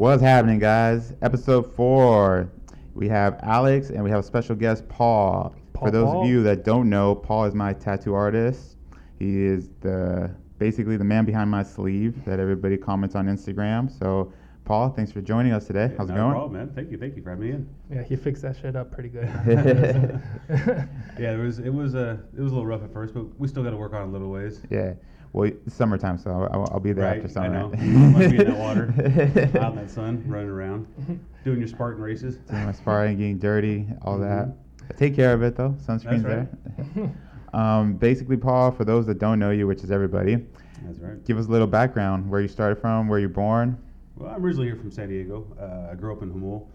What's happening, guys? Episode four. We have Alex and we have a special guest, Paul. Paul, For those Paul. of you that don't know, Paul is my tattoo artist. He is the basically the man behind my sleeve that everybody comments on Instagram. So, Paul, thanks for joining us today. How's it Not a going? problem, man. Thank you, thank you for having me in. Yeah, he fixed that shit up pretty good. Yeah, it was it was uh, it was a little rough at first, but we still got to work on it a little ways. Yeah. Well, summertime, so I'll, I'll be there Right, after summer. I know. Must be in that water, out in that sun, running around, doing your Spartan races. Doing my sparring, getting dirty, all that. Mhm. Take care of it though. Sunscreen's right. there. um, basically, Paul, for those that don't know you, which is everybody, That's right. give us a little background. Where you started from, where you're born. Well, I'm originally here from San Diego. Uh, I grew up in Jamul.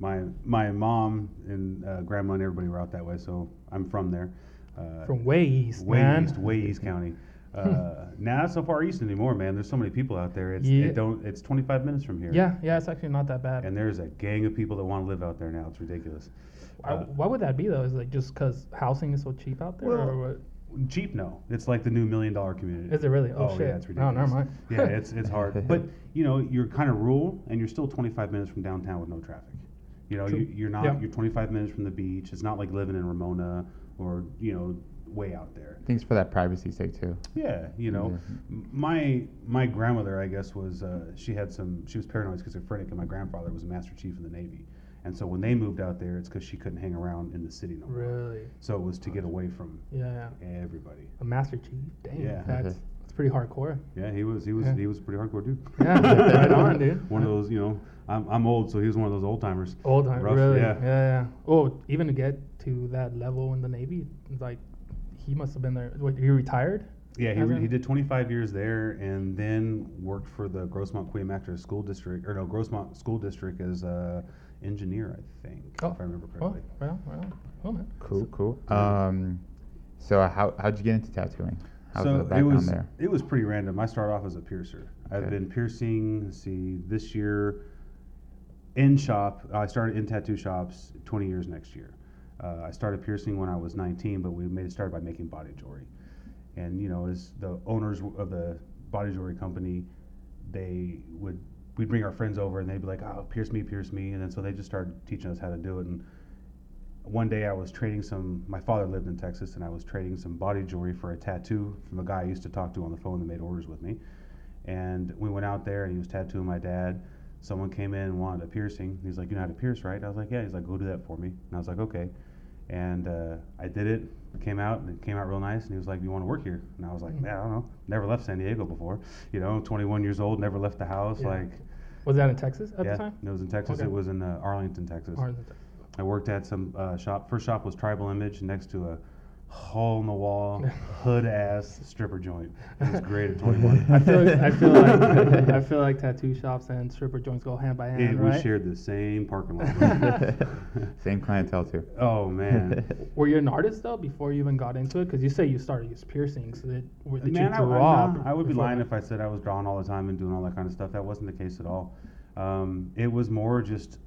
My my mom and uh, grandma and everybody were out that way, so I'm from there. Uh, From way east, way man. east, way east county. Uh, not so far east anymore, man. There's so many people out there. It's Yeah. it don't. It's 25 minutes from here. Yeah, yeah, it's actually not that bad. And there's a gang of people that want to live out there now. It's ridiculous. Why, Uh, why would that be though? Is it like just because housing is so cheap out there, Well, or what? Cheap, no. It's like the new million dollar community. Is it really? Oh, shit. yeah, it's Oh, ridiculous. never mind. yeah, it's it's hard. But you know, you're kind of rural, and you're still 25 minutes from downtown with no traffic. You know, True. you, you're not. Yeah. You're 25 minutes from the beach. It's not like living in Ramona or you know, way out there. Thanks for that privacy sake too. Yeah, you know, m my my grandmother, I guess, was uh, she had some. She was paranoid schizophrenic, and my grandfather was a master chief in the Navy. And so when they moved out there, it's because she couldn't hang around in the city no more. Really? So it was to get away from Yeah, yeah. everybody. A master chief. Damn, Yeah. that's that's pretty hardcore. Yeah, he was he was Yeah. he was pretty hardcore dude. Yeah, right on, dude. One of those, you know, I'm I'm old, so he was one of those old timers. Old time, really? yeah. yeah, yeah. Oh, even to get to that level in the Navy, like he must have been there. What, he retired? Yeah, he, re- he did 25 years there, and then worked for the Grossmont Queen School District, or no, Grossmont School District as a engineer, I think, Oh, if I remember Oh, correctly. well, well, oh man. Cool, cool. Um, so how how'd you get into tattooing? How's so the it was there? it was pretty random. I started off as a piercer. I've been piercing. Let's see, this year in shop. I started in tattoo shops 20 years next year. Uh, I started piercing when I was 19, but we made it started by making body jewelry. And you know, as the owners of the body jewelry company, they would we'd bring our friends over and they'd be like, "Oh, pierce me, pierce me," and then so they just started teaching us how to do it. And one day I was trading some. My father lived in Texas, and I was trading some body jewelry for a tattoo from a guy I used to talk to on the phone that made orders with me. And we went out there, and he was tattooing my dad. Someone came in and wanted a piercing. He's like, "You know how to pierce, right?" I was like, "Yeah." He's like, "Go do that for me." And I was like, "Okay." And uh, I did it. It came out, and it came out real nice. And he was like, you want to work here?" And I was like, "Yeah, I don't know. Never left San Diego before. You know, 21 years old, never left the house. Yeah. Like, Was that in Texas at yeah, the time? it was in Texas. Okay. It was in uh, Arlington, Texas. Is it- I worked at some uh, shop. First shop was Tribal Image next to a hole in the wall, hood ass stripper joint. It was great at 21. I feel, I feel like I feel like tattoo shops and stripper joints go hand by hand, It- right? We shared the same parking lot. Same clientele too. oh man, Were you an artist though before you even got into it? Because you say you started with piercings. Did, were- did man, you I, draw? I, no, I would be lying that? if I said I was drawing all the time and doing all that kind of stuff. That wasn't the case at all. Um, it was more just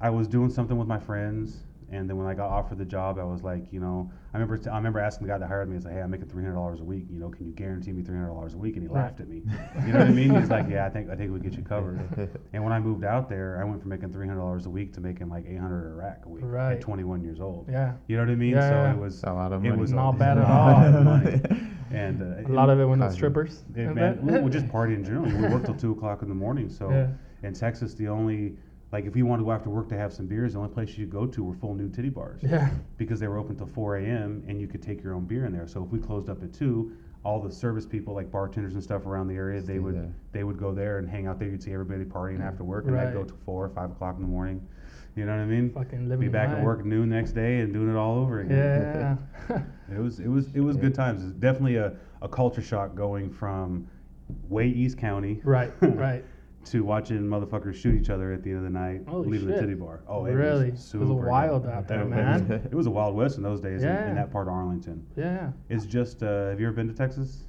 I was doing something with my friends, and then when I got offered the job, I was like, you know, I remember t- I remember asking the guy that hired me, I said, hey, I'm making three hundred dollars a week. You know, can you guarantee me three hundred dollars a week? And he Right. laughed at me. You know what I mean? He's like, yeah, I think I think we get you covered. And when I moved out there, I went from making three hundred dollars a week to making like eight hundred a rack a week Right. at 21 years old. Yeah, You know what I mean? Yeah, so yeah. it was It's a lot of money. it was Not bad at all. And uh, a lot of it went to strippers. it, I man, we we just partying general. We worked till two o'clock in the morning. So Yeah. in Texas, the only like if you wanted to go after work to have some beers, the only place you could go to were full nude titty bars Yeah, because they were open till 4 a.m. and you could take your own beer in there. So if we closed up at two, all the service people like bartenders and stuff around the area, they would there. they would go there and hang out there. You'd see everybody partying after work, and I'd go Right. to four or five o'clock in the morning. You know what I mean? fucking living Be the back at work noon next day and doing it all over again. Yeah. It was it was it was good times. It's definitely a, a culture shock going from way East County right, right. To watching motherfuckers shoot each other at the end of the night, Holy leaving the titty bar. Oh, it Really? It was was super wild out there, It was- man. It was a wild west in those days in, in that part of Arlington. Yeah. It's just, uh, have you ever been to Texas?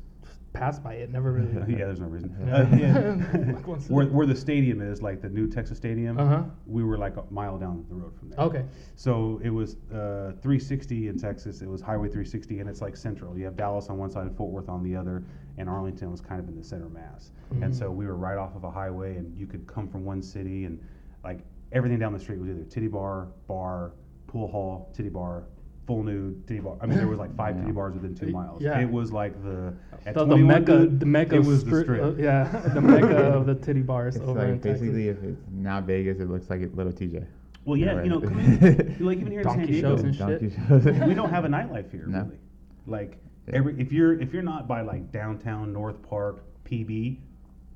Passed by it. Never really. yeah, there's no reason. Yeah. Uh, yeah. Like where, where the stadium is, like the new Texas Stadium, Uh huh. we were like a mile down the road from there. Okay. So it was uh, 360 in Texas. It was Highway 360, and it's like central. You have Dallas on one side and Fort Worth on the other, and Arlington was kind of in the center mass. And so Mhm. we were right off of a highway, and you could come from one city, and like everything down the street was either titty bar, bar, pool hall, titty bar, full new titty bar. I mean, there was like five Yeah. titty bars within two miles. Yeah. It was like the The, the mecca, dude, the mecca, It of was the stri- strip. uh, yeah, the mecca of the titty bars It's over in like Texas. basically if it's not Vegas, it looks like a little TJ. well, yeah, you know, come in, like even here in San Diego, shows and shit. we don't have a nightlife here No. really. Like Yeah. every if you're if you're not by like downtown North Park, PB,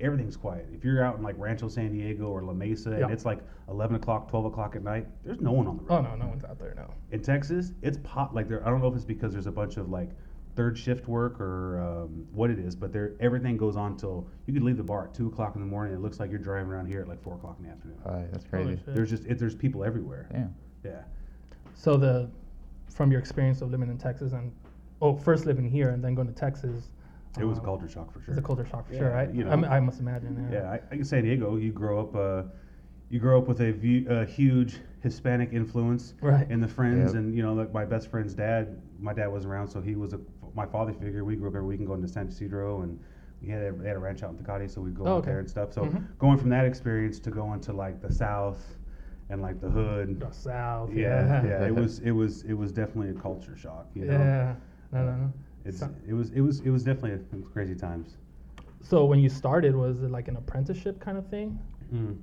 everything's quiet. If you're out in like Rancho San Diego or La Mesa Yeah. and it's like eleven o'clock, twelve o'clock at night, there's no one on the road. Oh no, no one's out there now. In Texas, it's pop like there. I don't know if it's because there's a bunch of like third shift work or um, what it is, but there everything goes on till you could leave the bar at two o'clock in the morning. It looks like you're driving around here at like four o'clock in the afternoon. Uh, that's crazy. There's just it, there's people everywhere. Damn. Yeah. So the, from your experience of living in Texas and, oh, first living here and then going to Texas. It was a um, culture shock for sure. It's a culture shock for Yeah, sure, right? you I, know. I must imagine. Yeah. Yeah, I, I in San Diego, you grow up, uh, you grow up with a, view, a huge Hispanic influence Right. in the friends, Yep. and you know, like my best friend's dad. My dad was around, so he was a, my father figure. We grew up every weekend going to San Ysidro, and we had a, they had a ranch out in Tecate, so we'd go Oh, out okay. there and stuff. So Mhm. going from that experience to going to like the South and like the hood, The South. yeah, Yeah. yeah, it was it was it was definitely a culture shock. You know? Yeah. No, no, no. It's, So- it was it was it was definitely it was crazy times. So when you started, was it like an apprenticeship kind of thing? Mm.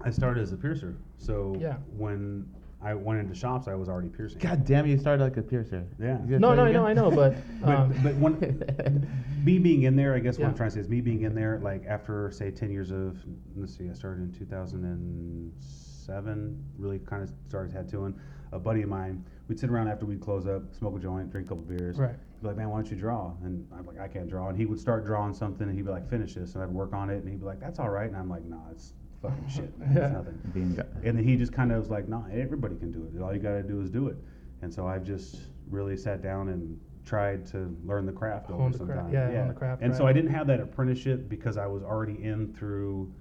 I started as a piercer, so Yeah. when I went into shops, I was already piercing. God damn, you started like a piercer. Yeah. You No, no, I know, I again? know, but, But, um, but one, me being in there, I guess what I'm trying to say is me being in there, like after say 10 years of, let's see, I started in 2007, really kind of started tattooing. A buddy of mine, we'd sit around after we'd close up, smoke a joint, drink a couple beers. right. He'd be like, man, why don't you draw? And I'm like, I can't draw. And he would start drawing something, and he'd be like, finish this. And I'd work on it, and he'd be like, that's all right. And I'm like, nah, it's fucking shit. man. It's nothing. Being go- And then he just kind of was like, "No, everybody can do it. All you got to do is do it." And so I've just really sat down and tried to learn the craft Hone over the some craft- time. yeah, hone the craft, And so. I didn't have that apprenticeship because I was already in through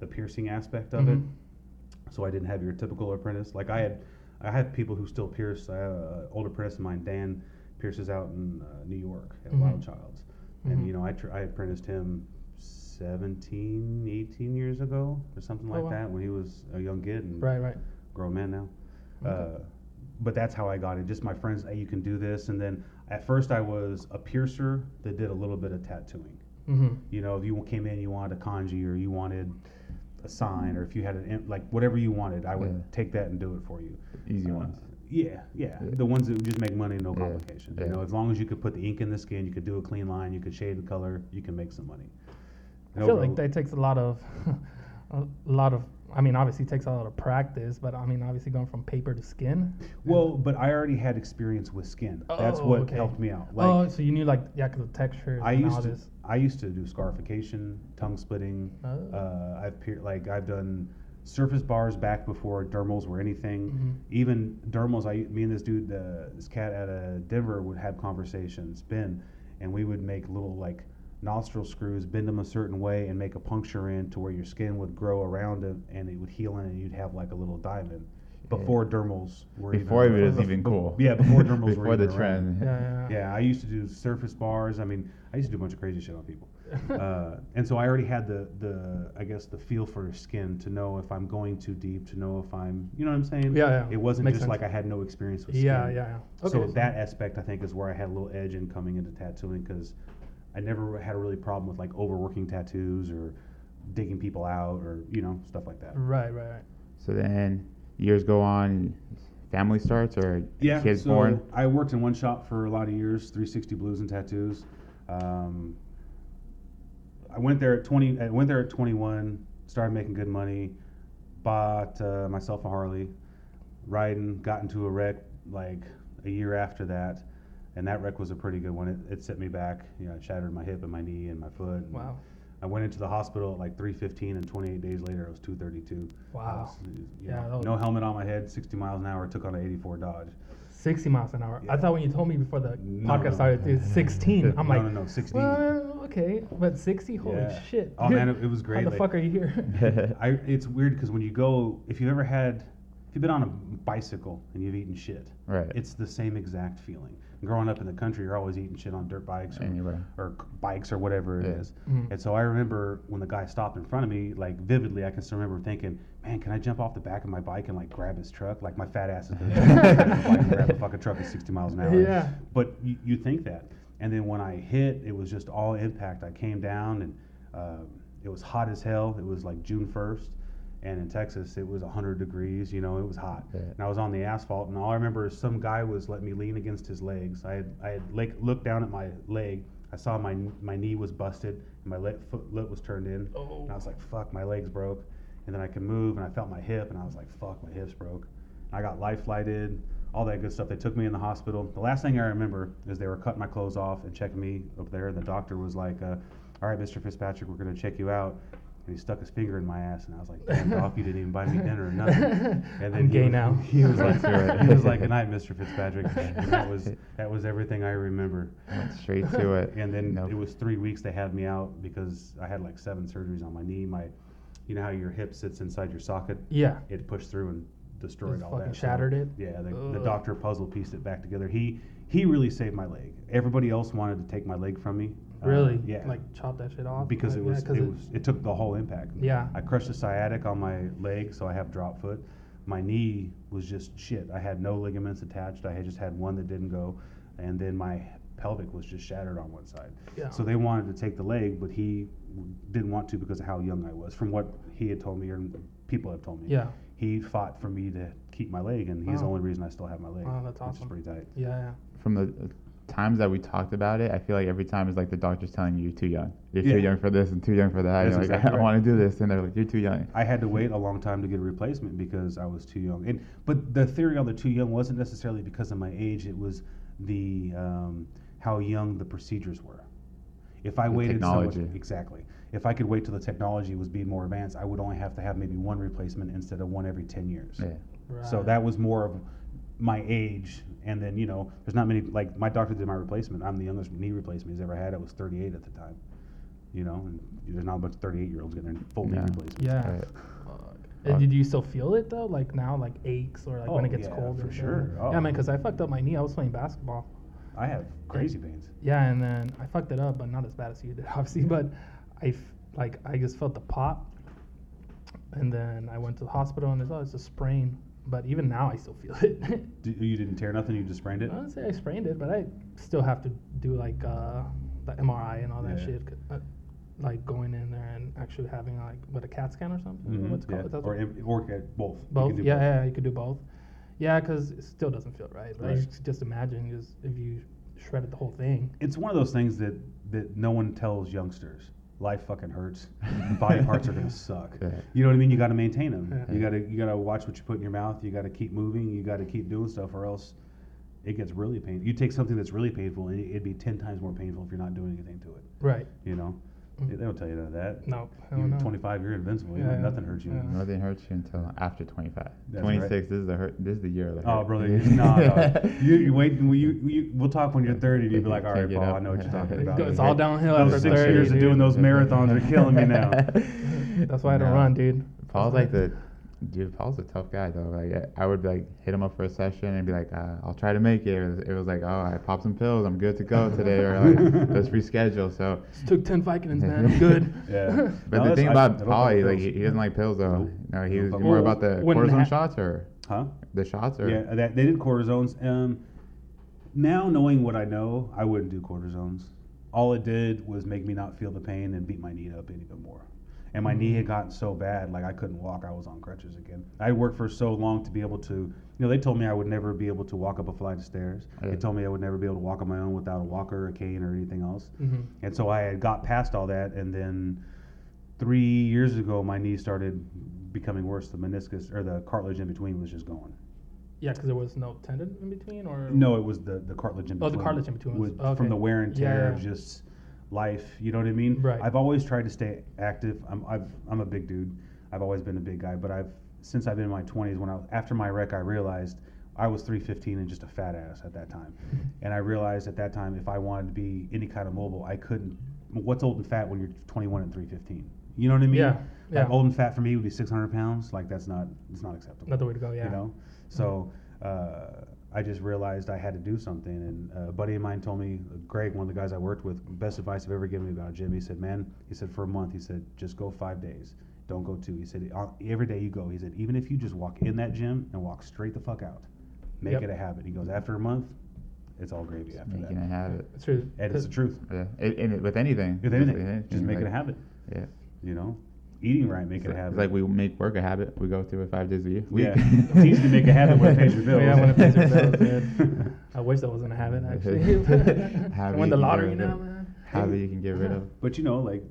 the piercing aspect of it. Mhm. So I didn't have your typical apprentice. Like I had, I had people who still pierce. I have an old apprentice of mine, Dan, pierces out in uh, New York at Mhm. Wild Childs. And Mhm. you know, I tr- I apprenticed him 17, 18 years ago or something Oh, like wow. that when he was a young kid and Right, right. grown man now. Okay. Uh, but that's how I got it. Just my friends, hey, you can do this. And then at first I was a piercer that did a little bit of tattooing. Mm-hmm. You know, if you came in, you wanted a kanji or you wanted a sign or if you had an, like whatever you wanted, I would Yeah. take that and do it for you. Easy Uh, ones. Yeah, yeah, Yeah. The ones that would just make money, no Yeah, complications. You know, as long as you could put the ink in the skin, you could do a clean line, you could shade the color, you can make some money. I feel like that takes a lot of, a lot of. I mean, obviously, it takes a lot of practice, but I mean, obviously, going from paper to skin. Well, but I already had experience with skin. That's Oh, what okay. helped me out. Like, oh, so you knew like yeah, 'cause the textures I and all used to this. I used to do scarification, tongue splitting. Oh. Uh, I've peer, like I've done surface bars back before dermals were anything. Mhm. Even dermals, I me and this dude, uh, this cat at uh, Denver would have conversations, Ben, and we would make little like nostril screws, bend them a certain way, and make a puncture in to where your skin would grow around it, and it would heal in, and you'd have like a little diamond. Before dermals were Before even, it was even cool. Yeah, before dermals were Before the around. trend. Yeah, yeah. Yeah, I used to do surface bars. I mean, I used to do a bunch of crazy shit on people. uh, and so I already had the, the, I guess, the feel for skin to know if I'm going too deep, to know if I'm, you know what I'm saying? Yeah, yeah. It wasn't Makes just sense. like I had no experience with Yeah, skin. yeah, yeah. so Okay, that aspect, I think, is where I had a little edge in coming into tattooing because I never had a really problem with like overworking tattoos or digging people out or, you know, stuff like that. Right, right, right. So then years go on, family starts or Yeah, kids so born. I worked in one shop for a lot of years, 360 Blues and Tattoos. Um, I went there at 20. I went there at 21. Started making good money. Bought uh, myself a Harley, riding. Got into a wreck like a year after that, and that wreck was a pretty good one. It, it set me back. You know, it shattered my hip and my knee and my foot. and Wow. I went into the hospital at like 3:15, and 28 days later, I was 232. Wow. was, Yeah, know, no helmet on my head, 60 miles an hour. Took on an 84 Dodge. 60 miles an hour. I thought when you told me before the No, podcast no. started, it's 16. I'm No, like, no, no, 16. Well, okay, but 60. Holy Yeah. shit! Oh man, it, it was great. How the like- fuck are you here? I, it's weird because when you go, if you've ever had, if you've been on a bicycle and you've eaten shit, Right. it's the same exact feeling. Growing up in the country, you're always eating shit on dirt bikes or, Anywhere. or bikes or whatever it Yeah. is. Mhm. And so I remember when the guy stopped in front of me, like vividly, I can still remember thinking, "Man, can I jump off the back of my bike and like grab his truck? Like my fat ass is gonna the back of the bike grab a fucking truck at 60 miles an hour." Yeah. But you, you think that, and then when I hit, it was just all impact. I came down and um it was hot as hell. It was like June 1st, and in Texas it was 100 degrees. You know, it was hot. Yeah. And I was on the asphalt, and all I remember is some guy was letting me lean against his legs. I had I had like, looked down at my leg. I saw my my knee was busted, and my leg, foot lip was turned in. Oh. And I was like, "Fuck, my leg's broke." And then I could move, and I felt my hip, and I was like, "Fuck, my hip's broke." I got life flighted, all that good stuff. They took me in the hospital. The last thing I remember is they were cutting my clothes off and checking me up there. And The doctor was like, uh, "All right, Mr. Fitzpatrick, we're gonna check you out." And he stuck his finger in my ass, and I was like, "Damn, doc, you didn't even buy me dinner or nothing." And I'm gay now. He was like, right. he was like, "Good night, Mr. Fitzpatrick." And that was that was everything I remember. Went straight to it. And then Nope. it was three weeks they had me out because I had like seven surgeries on my knee. My, you know how your hip sits inside your socket? yeah. It pushed through and destroyed Just all fucking that. So, shattered it? Yeah, the, the Ugh. doctor puzzle pieced it back together. He he really saved my leg. Everybody else wanted to take my leg from me. Uh, Really? yeah. Like chop that shit off? because Like, it was yeah, 'cause it was it took the whole impact. Yeah. I crushed the sciatic on my leg, so I have drop foot. My knee was just shit. I had no ligaments attached. I had just had one that didn't go, and then my pelvic was just shattered on one side. Yeah. So they wanted to take the leg, but he didn't want to because of how young I was. From what he had told me, or people have told me, Yeah. he fought for me to keep my leg, and he's the only reason I still have my leg. Wow, that's which awesome. is pretty tight. Yeah, yeah. From the times that we talked about it, I feel like every time it's like the doctor's telling you you're too young. You're Yeah. too young for this and too young for that. That's you're like, exactly I don't right. want to do this, and they're like, you're too young. I had to wait a long time to get a replacement because I was too young. And but the theory on the too young wasn't necessarily because of my age. It was the um, how young the procedures were. If I The waited so much, exactly. If I could wait till the technology was being more advanced, I would only have to have maybe one replacement instead of one every ten years. Yeah. Right. So that was more of my age. And then you know, there's not many like my doctor did my replacement. I'm the youngest knee replacement he's ever had. I was 38 at the time. You know, and there's not a bunch of 38 year olds getting their full knee replacements. Yeah. Right. And did you still feel it though? Like now, like aches or like when Oh, it gets yeah, cold? for and shit? sure. Oh. Yeah, Oh. man, because I fucked up my knee. I was playing basketball. I have crazy pains. Yeah, and then I fucked it up, but not as bad as you did, obviously. But I f- like I just felt the pop, and then I went to the hospital and they oh, it's a sprain. But even now, I still feel it. D- you didn't tear nothing. You just sprained it. I don't say I sprained it, but I still have to do like uh, the MRI and all that Yeah. shit. Uh, like going in there and actually having like what a CAT scan or something. Mhm, What's it yeah. called? Or, or both. Both. Yeah, both. yeah, you could do both. Yeah, because it still doesn't feel right. But Right. you just imagine just if you shredded the whole thing. It's one of those things that that no one tells youngsters. Life fucking hurts. Body parts are gonna suck. Yeah. You know what I mean? You got to maintain them. Yeah. You got to you got to watch what you put in your mouth. You got to keep moving. You got to keep doing stuff, or else it gets really painful. You take something that's really painful, and it'd be ten times more painful if you're not doing anything to it. Right. You know. They don't tell you none of that. No. hell You're no. 25. You're invincible. You Yeah, know, yeah, nothing hurts you. yeah. Nothing hurts you until after 25. That's 26, right. this is the hurt. This is the year of the hurt. Oh, hurt. brother, you, no, no. You, you wait. You, you, we'll talk when you're 30, and you'll be like, all Can't right, get Paul, up. I know what you're talking about. It's all downhill Those after six 30. years of dude. doing those marathons are killing me now. That's why I don't No. run, dude. Paul's like the dude. Paul's a tough guy though. Like I would like hit him up for a session and be like, uh, "I'll try to make it." It was, it was like, "Oh, I popped some pills. I'm good to go today," or like, "Let's reschedule." So, Just took 10 Vicodins, man. I'm good. Yeah. but No, the thing I- about I Paul, fuck he, like he, he doesn't like pills though. Nope. No, he was fuck more about the cortisone ha- shots or Huh? the shots or Yeah, that, they did cortisones. Um, now knowing what I know, I wouldn't do cortisones. All it did was make me not feel the pain and beat my knee up any bit more. And my knee had gotten so bad, like I couldn't walk. I was on crutches again. I worked for so long to be able to, you know, they told me I would never be able to walk up a flight of stairs. Yeah. They told me I would never be able to walk on my own without a walker, a cane, or anything else. hmm And so I had got past all that, and then three years ago, my knee started becoming worse. The meniscus or the cartilage in between was just gone. Yeah, because there was no tendon in between, or No, it was the, the cartilage in between. Oh, between. the cartilage in between was- was okay. from the wear and Yeah, tear yeah. of just life. You know what I mean? Right. I've always tried to stay active. I'm I've, I'm a big dude. I've always been a big guy, but I've since I've been in my 20s when I after my wreck I realized I was 315 and just a fat ass at that time. And I realized at that time, if I wanted to be any kind of mobile, I couldn't. What's old and fat when you're 21 and 315? You know what I mean? Yeah, Like yeah. old and fat for me would be 600 pounds. Like that's not, it's not acceptable. Not the way to go. Yeah. You know? So uh, I just realized I had to do something. And uh, a buddy of mine told me, Greg, one of the guys I worked with, best advice I've ever given me about a gym. He said, man, he said, for a month, he said, just go five days. Don't go two. He said, "Uh, every day you go. He said, even if you just walk in that gym and walk straight the fuck out, make Yep. it a habit. He goes, after a month, it's all gravy after Making that. it habit. It's true. And it's the truth. Yeah. It, and it, with anything. With just anything, just make it a habit. Yeah. You know, eating right, make It's it a habit. It's like we make work a habit. We go through it five days a year. yeah, it's easy to make a habit when it pays your bills. Yeah, when it pays your bills, dude. I wish that wasn't a habit actually. Habit Win the lottery get rid now, man. habit you can get rid of. But you know, like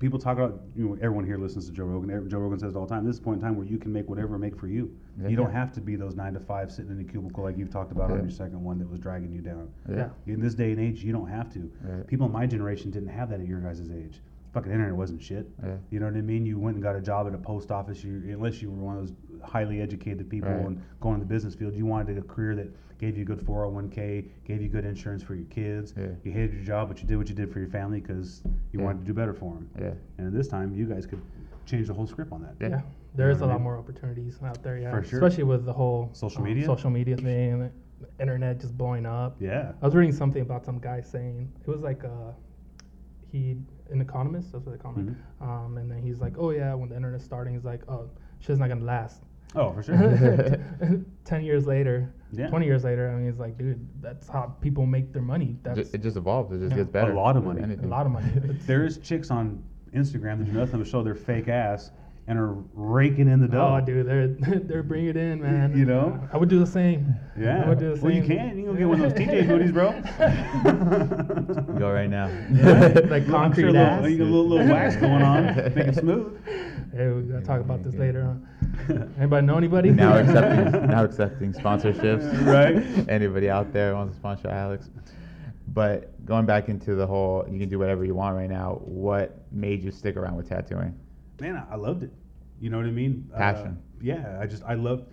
people talk about, you know, everyone here listens to Joe Rogan. Joe Rogan says it all the time. This is a point in time where you can make whatever make for you. Yeah. You don't have to be those nine to five sitting in a cubicle like you've talked about on your second one that was dragging you down. Yeah. In this day and age, you don't have to. Right. People in my generation didn't have that at your guys' age. Fucking internet wasn't shit. Yeah. You know what I mean? You went and got a job at a post office, you, unless you were one of those highly educated people Right. and going in the business field. You wanted a career that gave you a good 401k, gave you good insurance for your kids. Yeah. You hated your job, but you did what you did for your family because you Yeah. wanted to do better for them. Yeah. And this time, you guys could change the whole script on that. Yeah. Yeah, there is know a what lot more opportunities out there. Yeah, For sure. especially with the whole Social um, media? social media thing, and the internet just blowing up. Yeah. I was reading something about some guy saying it was like uh, he an economist. That's what they call him. Mm-hmm. Um, and then he's like, oh yeah, when the internet's starting, he's like, oh, shit's not gonna last. Oh, for sure. Ten years later, Yeah. twenty years later, I mean, he's like, dude, that's how people make their money. Ju- That's It just evolves. It just Yeah. gets better. A lot of money. a lot of money. There's chicks on Instagram that do nothing but show their fake ass and are raking in the dough. Oh, dude, they're they're bringing it in, man. You know? I would do the same. Yeah. I would do the well, you same. can. You can go get one of those TJ booties, bro. Go right now. Yeah, like concrete sure a little, you get a little, little wax going on, make it smooth. Hey, we gotta talk about this later. Huh? Anybody know anybody? now accepting now accepting sponsorships. Right. Anybody out there wants to sponsor Alex? But going back into the whole, you can do whatever you want right now. What made you stick around with tattooing? Man, I- I loved it. You know what I mean? Passion. Uh, yeah, I just I love.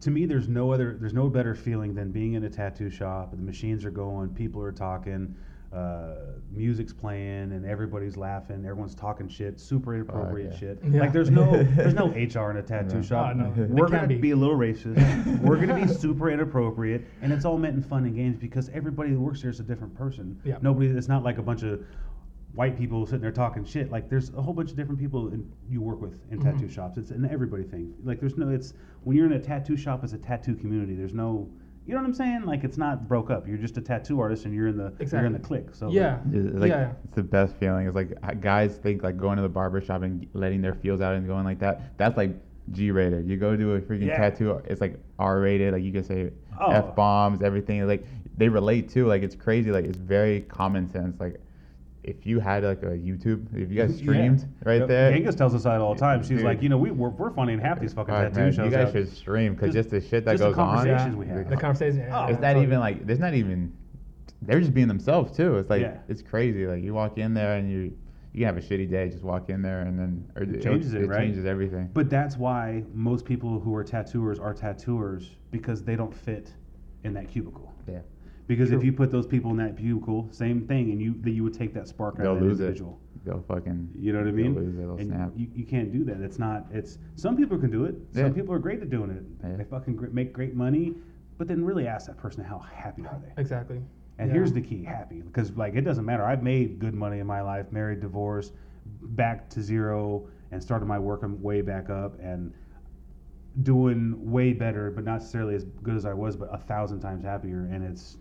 To me, there's no other, there's no better feeling than being in a tattoo shop. The machines are going, people are talking, uh, music's playing, and everybody's laughing. Everyone's talking shit, super inappropriate yeah. shit. Yeah. Like there's no, there's no HR in a tattoo No. shop. Oh, no. We're gonna be. be a little racist. We're gonna be super inappropriate, and it's all meant in fun and games because everybody that works here is a different person. Yeah. Nobody. It's not like a bunch of white people sitting there talking shit. Like there's a whole bunch of different people in, you work with in Mhm. tattoo shops. It's an everybody thing. Like there's no. It's when you're in a tattoo shop as a tattoo community. There's no. You know what I'm saying? Like it's not broke up. You're just a tattoo artist, and you're in the you're in the clique. So yeah. It's like yeah. it's the best feeling. It's like guys think like going to the barber shop and letting their feels out and going like that. That's like G rated. You go do a freaking Yeah. tattoo. It's like R rated. Like you can say Oh. f bombs, everything. Like they relate too. Like it's crazy. Like it's very common sense. Like if you had like a YouTube, if you guys Yeah. streamed right Yep. there. Genghis tells us that all the time. She's Dude. like, you know, we we're, we're funny in half these fucking All right, tattoo man, shows. you guys out- should stream because Just- just the shit that just the goes on. conversations we have. The conversation. Yeah, Oh, It's not even like there's not even they're just being themselves too. It's like Yeah. it's crazy. Like you walk in there and you you can have a shitty day. Just walk in there and then or It changes it, it right? changes everything. But that's why most people who are tattooers are tattooers because they don't fit in that cubicle. yeah, Because if you put those people in that cubicle, same thing, and you that you would take that spark out they'll of that lose it. individual. They'll fucking You know what I they'll mean? Lose it. They'll and snap. You, you can't do that. It's not. It's some people can do it. Some Yeah. people are great at doing it. Yeah. They fucking gr- make great money, but then really ask that person how happy are they? Exactly. And Yeah. here's the key: happy, because like it doesn't matter. I've made good money in my life, married, divorced, back to zero, and started my work way back up, and doing way better, but not necessarily as good as I was, but a thousand times happier. And it's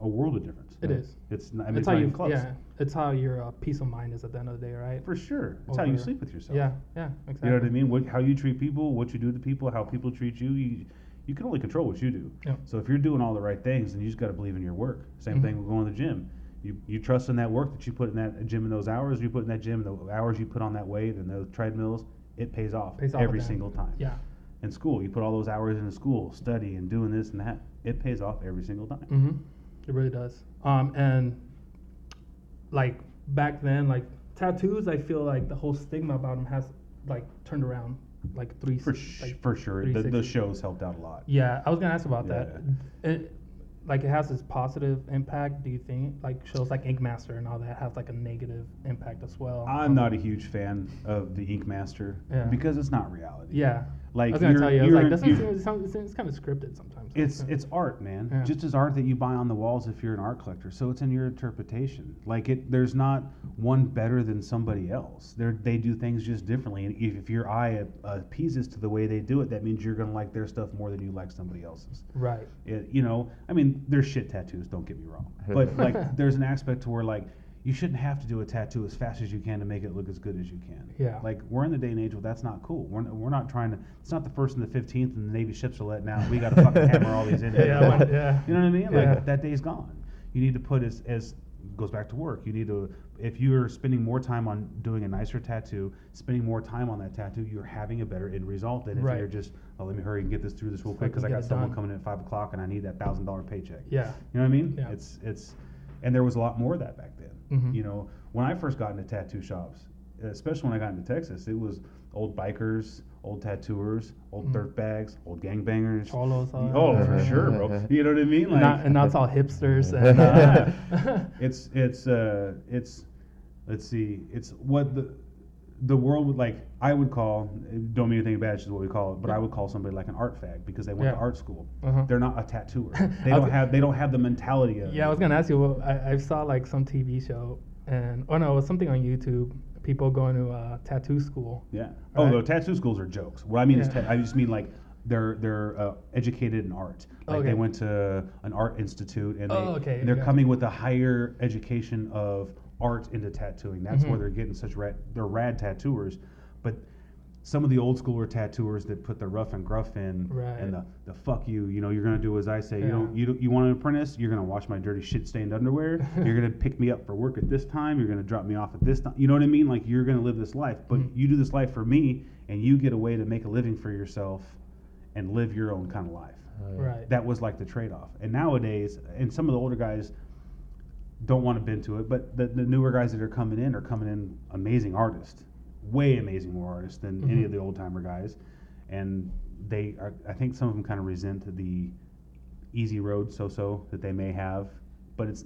a world of difference. It is. It's not, I mean, it's it's how not you. even close. Yeah. It's how your uh, peace of mind is at the end of the day, right? For sure, it's how you sleep with yourself. Yeah. Yeah. Exactly. You know what I mean? What, how you treat people, what you do to people, how people treat you. You, you can only control what you do. Yeah. So if you're doing all the right things, then you just got to believe in your work. Same Mhm. thing with going to the gym. You, you trust in that work that you put in that gym in those hours you put in that gym, the hours you put on that weight and those treadmills, it pays off Pays off every at the end. single time. Yeah. In school, you put all those hours into school, study and doing this and that, it pays off every single time. Mm-hmm. It really does. Um, and like back then, like tattoos, I feel like the whole stigma about them has like turned around like three For, sh- like for sure. The, the shows helped out a lot. Yeah, I was gonna ask about that. It, like it has this positive impact. Do you think like shows like Ink Master and all that have like a negative impact as well? I'm not a huge fan of the Ink Master Yeah. because it's not reality. Yeah, Like I was gonna tell you, I was like, doesn't it sounds- it's, kind of scripted sometimes. It's it's art, man. Yeah. Just as art that you buy on the walls if you're an art collector. So it's in your interpretation. Like it, there's not one better than somebody else. They they do things just differently. And if, if your eye uh, appeases to the way they do it, that means you're gonna like their stuff more than you like somebody else's. right. It, you know, I mean, there's shit tattoos. Don't get me wrong, but like, there's an aspect to where like you shouldn't have to do a tattoo as fast as you can to make it look as good as you can. Yeah. Like we're in the day and age where that's not cool. We're, we're not trying to. It's not the first and the fifteenth, and the Navy ships are letting out. We got to fucking hammer all these in. Yeah, yeah. You know what I mean? Yeah. Like that day's gone. You need to put as as goes back to work. You need to if you're spending more time on doing a nicer tattoo, spending more time on that tattoo, you're having a better end result than if you're just oh let me hurry and get this through this real quick because I got someone done. coming in at five o'clock and I need that thousand dollar paycheck. Yeah. You know what I mean? Yeah. It's it's and there was a lot more of that back then. Mhm. You know, when I first got into tattoo shops, especially when I got into Texas, it was old bikers, old tattooers, old Mhm. dirtbags, old gangbangers. Cholos. uh, Oh, for sure, bro. You know what I mean? Like, not, and now it's all hipsters and uh, it's it's uh it's let's see it's what the the world would like I would call don't mean anything bad just what we call it but I would call somebody like an art fag because they went Yeah. to art school Uh-huh. they're not a tattooer they don't have they don't have the mentality of Yeah, I was gonna ask you. Well, I, I saw like some TV show, and oh no, it was something on YouTube. People going to uh, tattoo school. yeah oh Right. no tattoo schools are jokes what I mean is Yeah. ta- I just mean like they're they're uh, educated in art like Okay. they went to an art institute and they, Oh, okay, and they're coming with a higher education of art into tattooing that's where Mhm. they're getting such rad they're rad tattooers but some of the old schooler tattooers that put the rough and gruff in Right. and the, the fuck you you know you're gonna do as i say you Yeah. don't you, don't- you want an apprentice you're gonna wash my dirty shit stained underwear you're gonna pick me up for work at this time you're gonna drop me off at this time you know what i mean like you're gonna live this life but Mhm. you do this life for me and you get a way to make a living for yourself and live your own kind of life Right. that was like the trade-off and nowadays and some of the older guys don't want to bend to it but the, the newer guys that are coming in are coming in amazing artists way amazing more artists than any Mhm. of the old timer guys and they are i think some of them kind of resent the easy road so-so that they may have but it's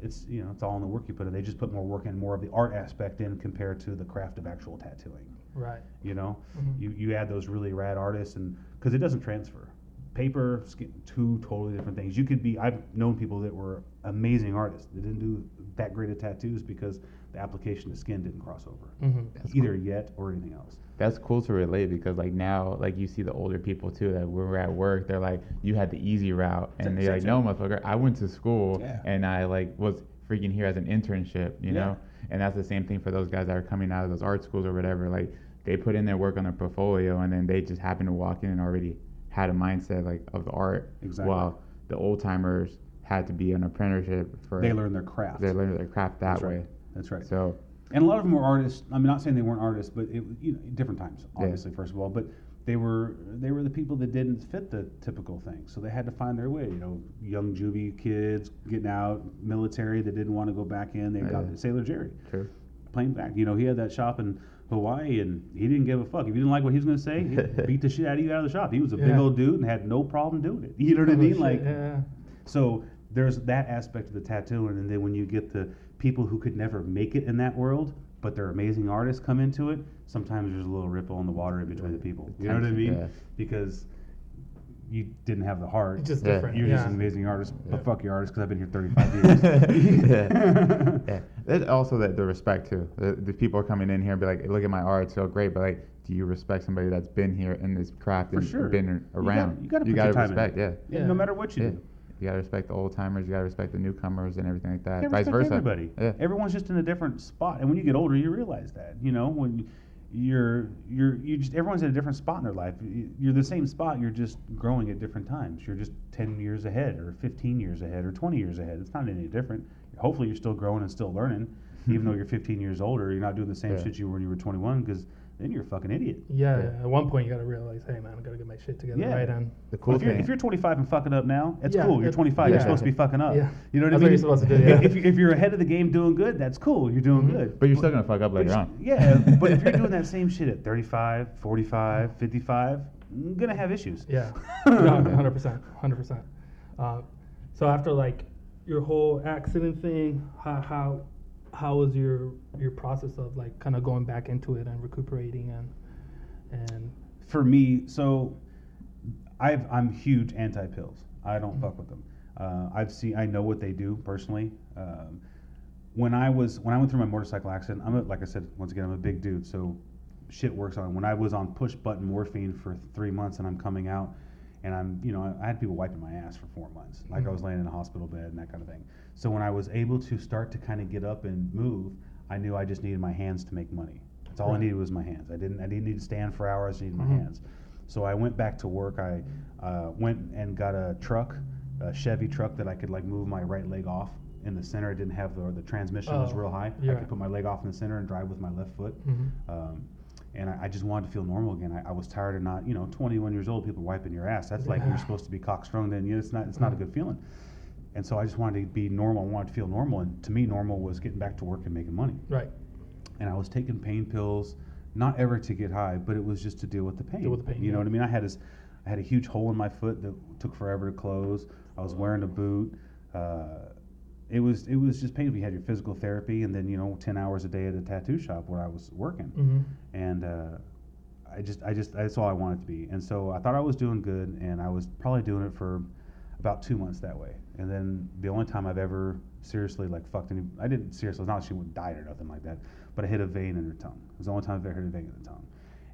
it's you know it's all in the work you put in they just put more work in more of the art aspect in compared to the craft of actual tattooing Right. you know Mhm. you, you add those really rad artists and because it doesn't transfer paper skin, two totally different things you could be i've known people that were amazing artists that didn't do that great of tattoos because the application of skin didn't cross over hmm That's either yet or anything else That's cool to relate because like now, like you see the older people too that when we're at work, they're like, you had the easy route, and Same- they're same like, no, motherfucker, I went to school Yeah. and I like was freaking here as an internship, you Yeah. know, and that's the same thing for those guys that are coming out of those art schools or whatever. Like they put in their work on their portfolio, and then they just happen to walk in and already had a mindset like of the art, Exactly. while the old timers had to be an apprenticeship for they learn their craft they learn their craft that That's right. way. that's right So and a lot of them were artists. I'm not saying they weren't artists, but it, you know, different times, Yeah. obviously, first of all. But they were they were the people that didn't fit the typical thing, so they had to find their way. You know, young juvie kids getting out, military that didn't want to go back in. They got Yeah. Sailor Jerry, true. plain fact. You know, he had that shop in Hawaii, and he didn't give a fuck. If you didn't like what he was going to say, he beat the shit out of you out of the shop. He was a big old dude and had no problem doing it. You know what I Oh, mean? Like, yeah. so there's that aspect of the tattooing, and then when you get the people who could never make it in that world, but they're amazing artists come into it, sometimes there's a little ripple in the water in between the people. You know what I mean? Yeah. Because you didn't have the heart. It's just Yeah. different. You're yeah. just an amazing artist, but fuck your artist because I've been here 35 years. yeah. yeah. There's also the, the respect too. The, the people are coming in here and be like, look at my art, it's so great, but like, do you respect somebody that's been here in this craft For and sure. been You gotta- around? you gotta put your time respect, yeah. Yeah, Yeah. No matter what you yeah. do. You gotta respect the old timers. You gotta respect the newcomers and everything like that. Yeah, Vice versa. Everybody. Yeah. Everyone's just in a different spot, and when you get older, you realize that. You know, when you're you're you just everyone's at a different spot in their life. You're the same spot. You're just growing at different times. You're just ten years ahead, or fifteen years ahead, or twenty years ahead. It's not any different. Hopefully, you're still growing and still learning, even though you're 15 years older. You're not doing the same Yeah. shit you were when you were 21 because then you're a fucking idiot. Yeah, Yeah. At one point, you gotta realize, hey man, I gotta get my shit together, Yeah. right? And The Well, cool if, you're, thing. if you're 25 and fucking up now, it's Yeah, cool. You're it- 25. You're supposed to be fucking up. Yeah. You know what That's I what mean? you're supposed to do, yeah. if, you, if you're ahead of the game doing good, that's cool. You're doing Mhm. good. but you're still gonna fuck up later But on. Yeah, but if you're doing that same shit at 35, 45, 55, I'm gonna have issues. Yeah, hundred percent, hundred percent. Uh, So after like your whole accident thing, how how how was your your process of like kind of going back into it and recuperating and and For me, so I've, I'm huge anti pills. I don't Mhm. fuck with them. Uh, I've seen, I know what they do personally. Um, when I was when I went through my motorcycle accident, I'm a, like I said once again, I'm a big dude, so shit works on. When I was on push button morphine for three months and I'm coming out, and I'm you know I, I had people wiping my ass for four months, like I Mhm. was laying in a hospital bed and that kind of thing. So when I was able to start to kind of get up and move, I knew I just needed my hands to make money. That's all I needed was my hands. I didn't I didn't need to stand for hours. I needed my Mhm. hands. So I went back to work. I uh, went and got a truck, a Chevy truck that I could like move my right leg off in the center. I didn't have the the transmission was Oh, real high. Yeah. I could put my leg off in the center and drive with my left foot. Mhm. Um, and I, I just wanted to feel normal again. I, I was tired of not, you know, 21 years old, people wiping your ass. That's like you're supposed to be cockstrung. Then you know, it's not, it's not a Mhm. good feeling. And so I just wanted to be normal. I wanted to feel normal. And to me, normal was getting back to work and making money. right, And I was taking pain pills, not ever to get high, but it was just to deal with the pain. Deal with the pain, You know what I mean? I had this, I had a huge hole in my foot that took forever to close. I was wearing a boot. Uh, it was it was just painful. You had your physical therapy, and then you know, 10 hours a day at a tattoo shop where I was working hmm and uh, I just, I just, that's all I wanted to be. And so I thought I was doing good, and I was probably doing it for about two months that way. And then the only time I've ever seriously like fucked any, I didn't seriously, not she died or nothing like that, but I hit a vein in her tongue. It was the only time I've ever hit a vein in the tongue.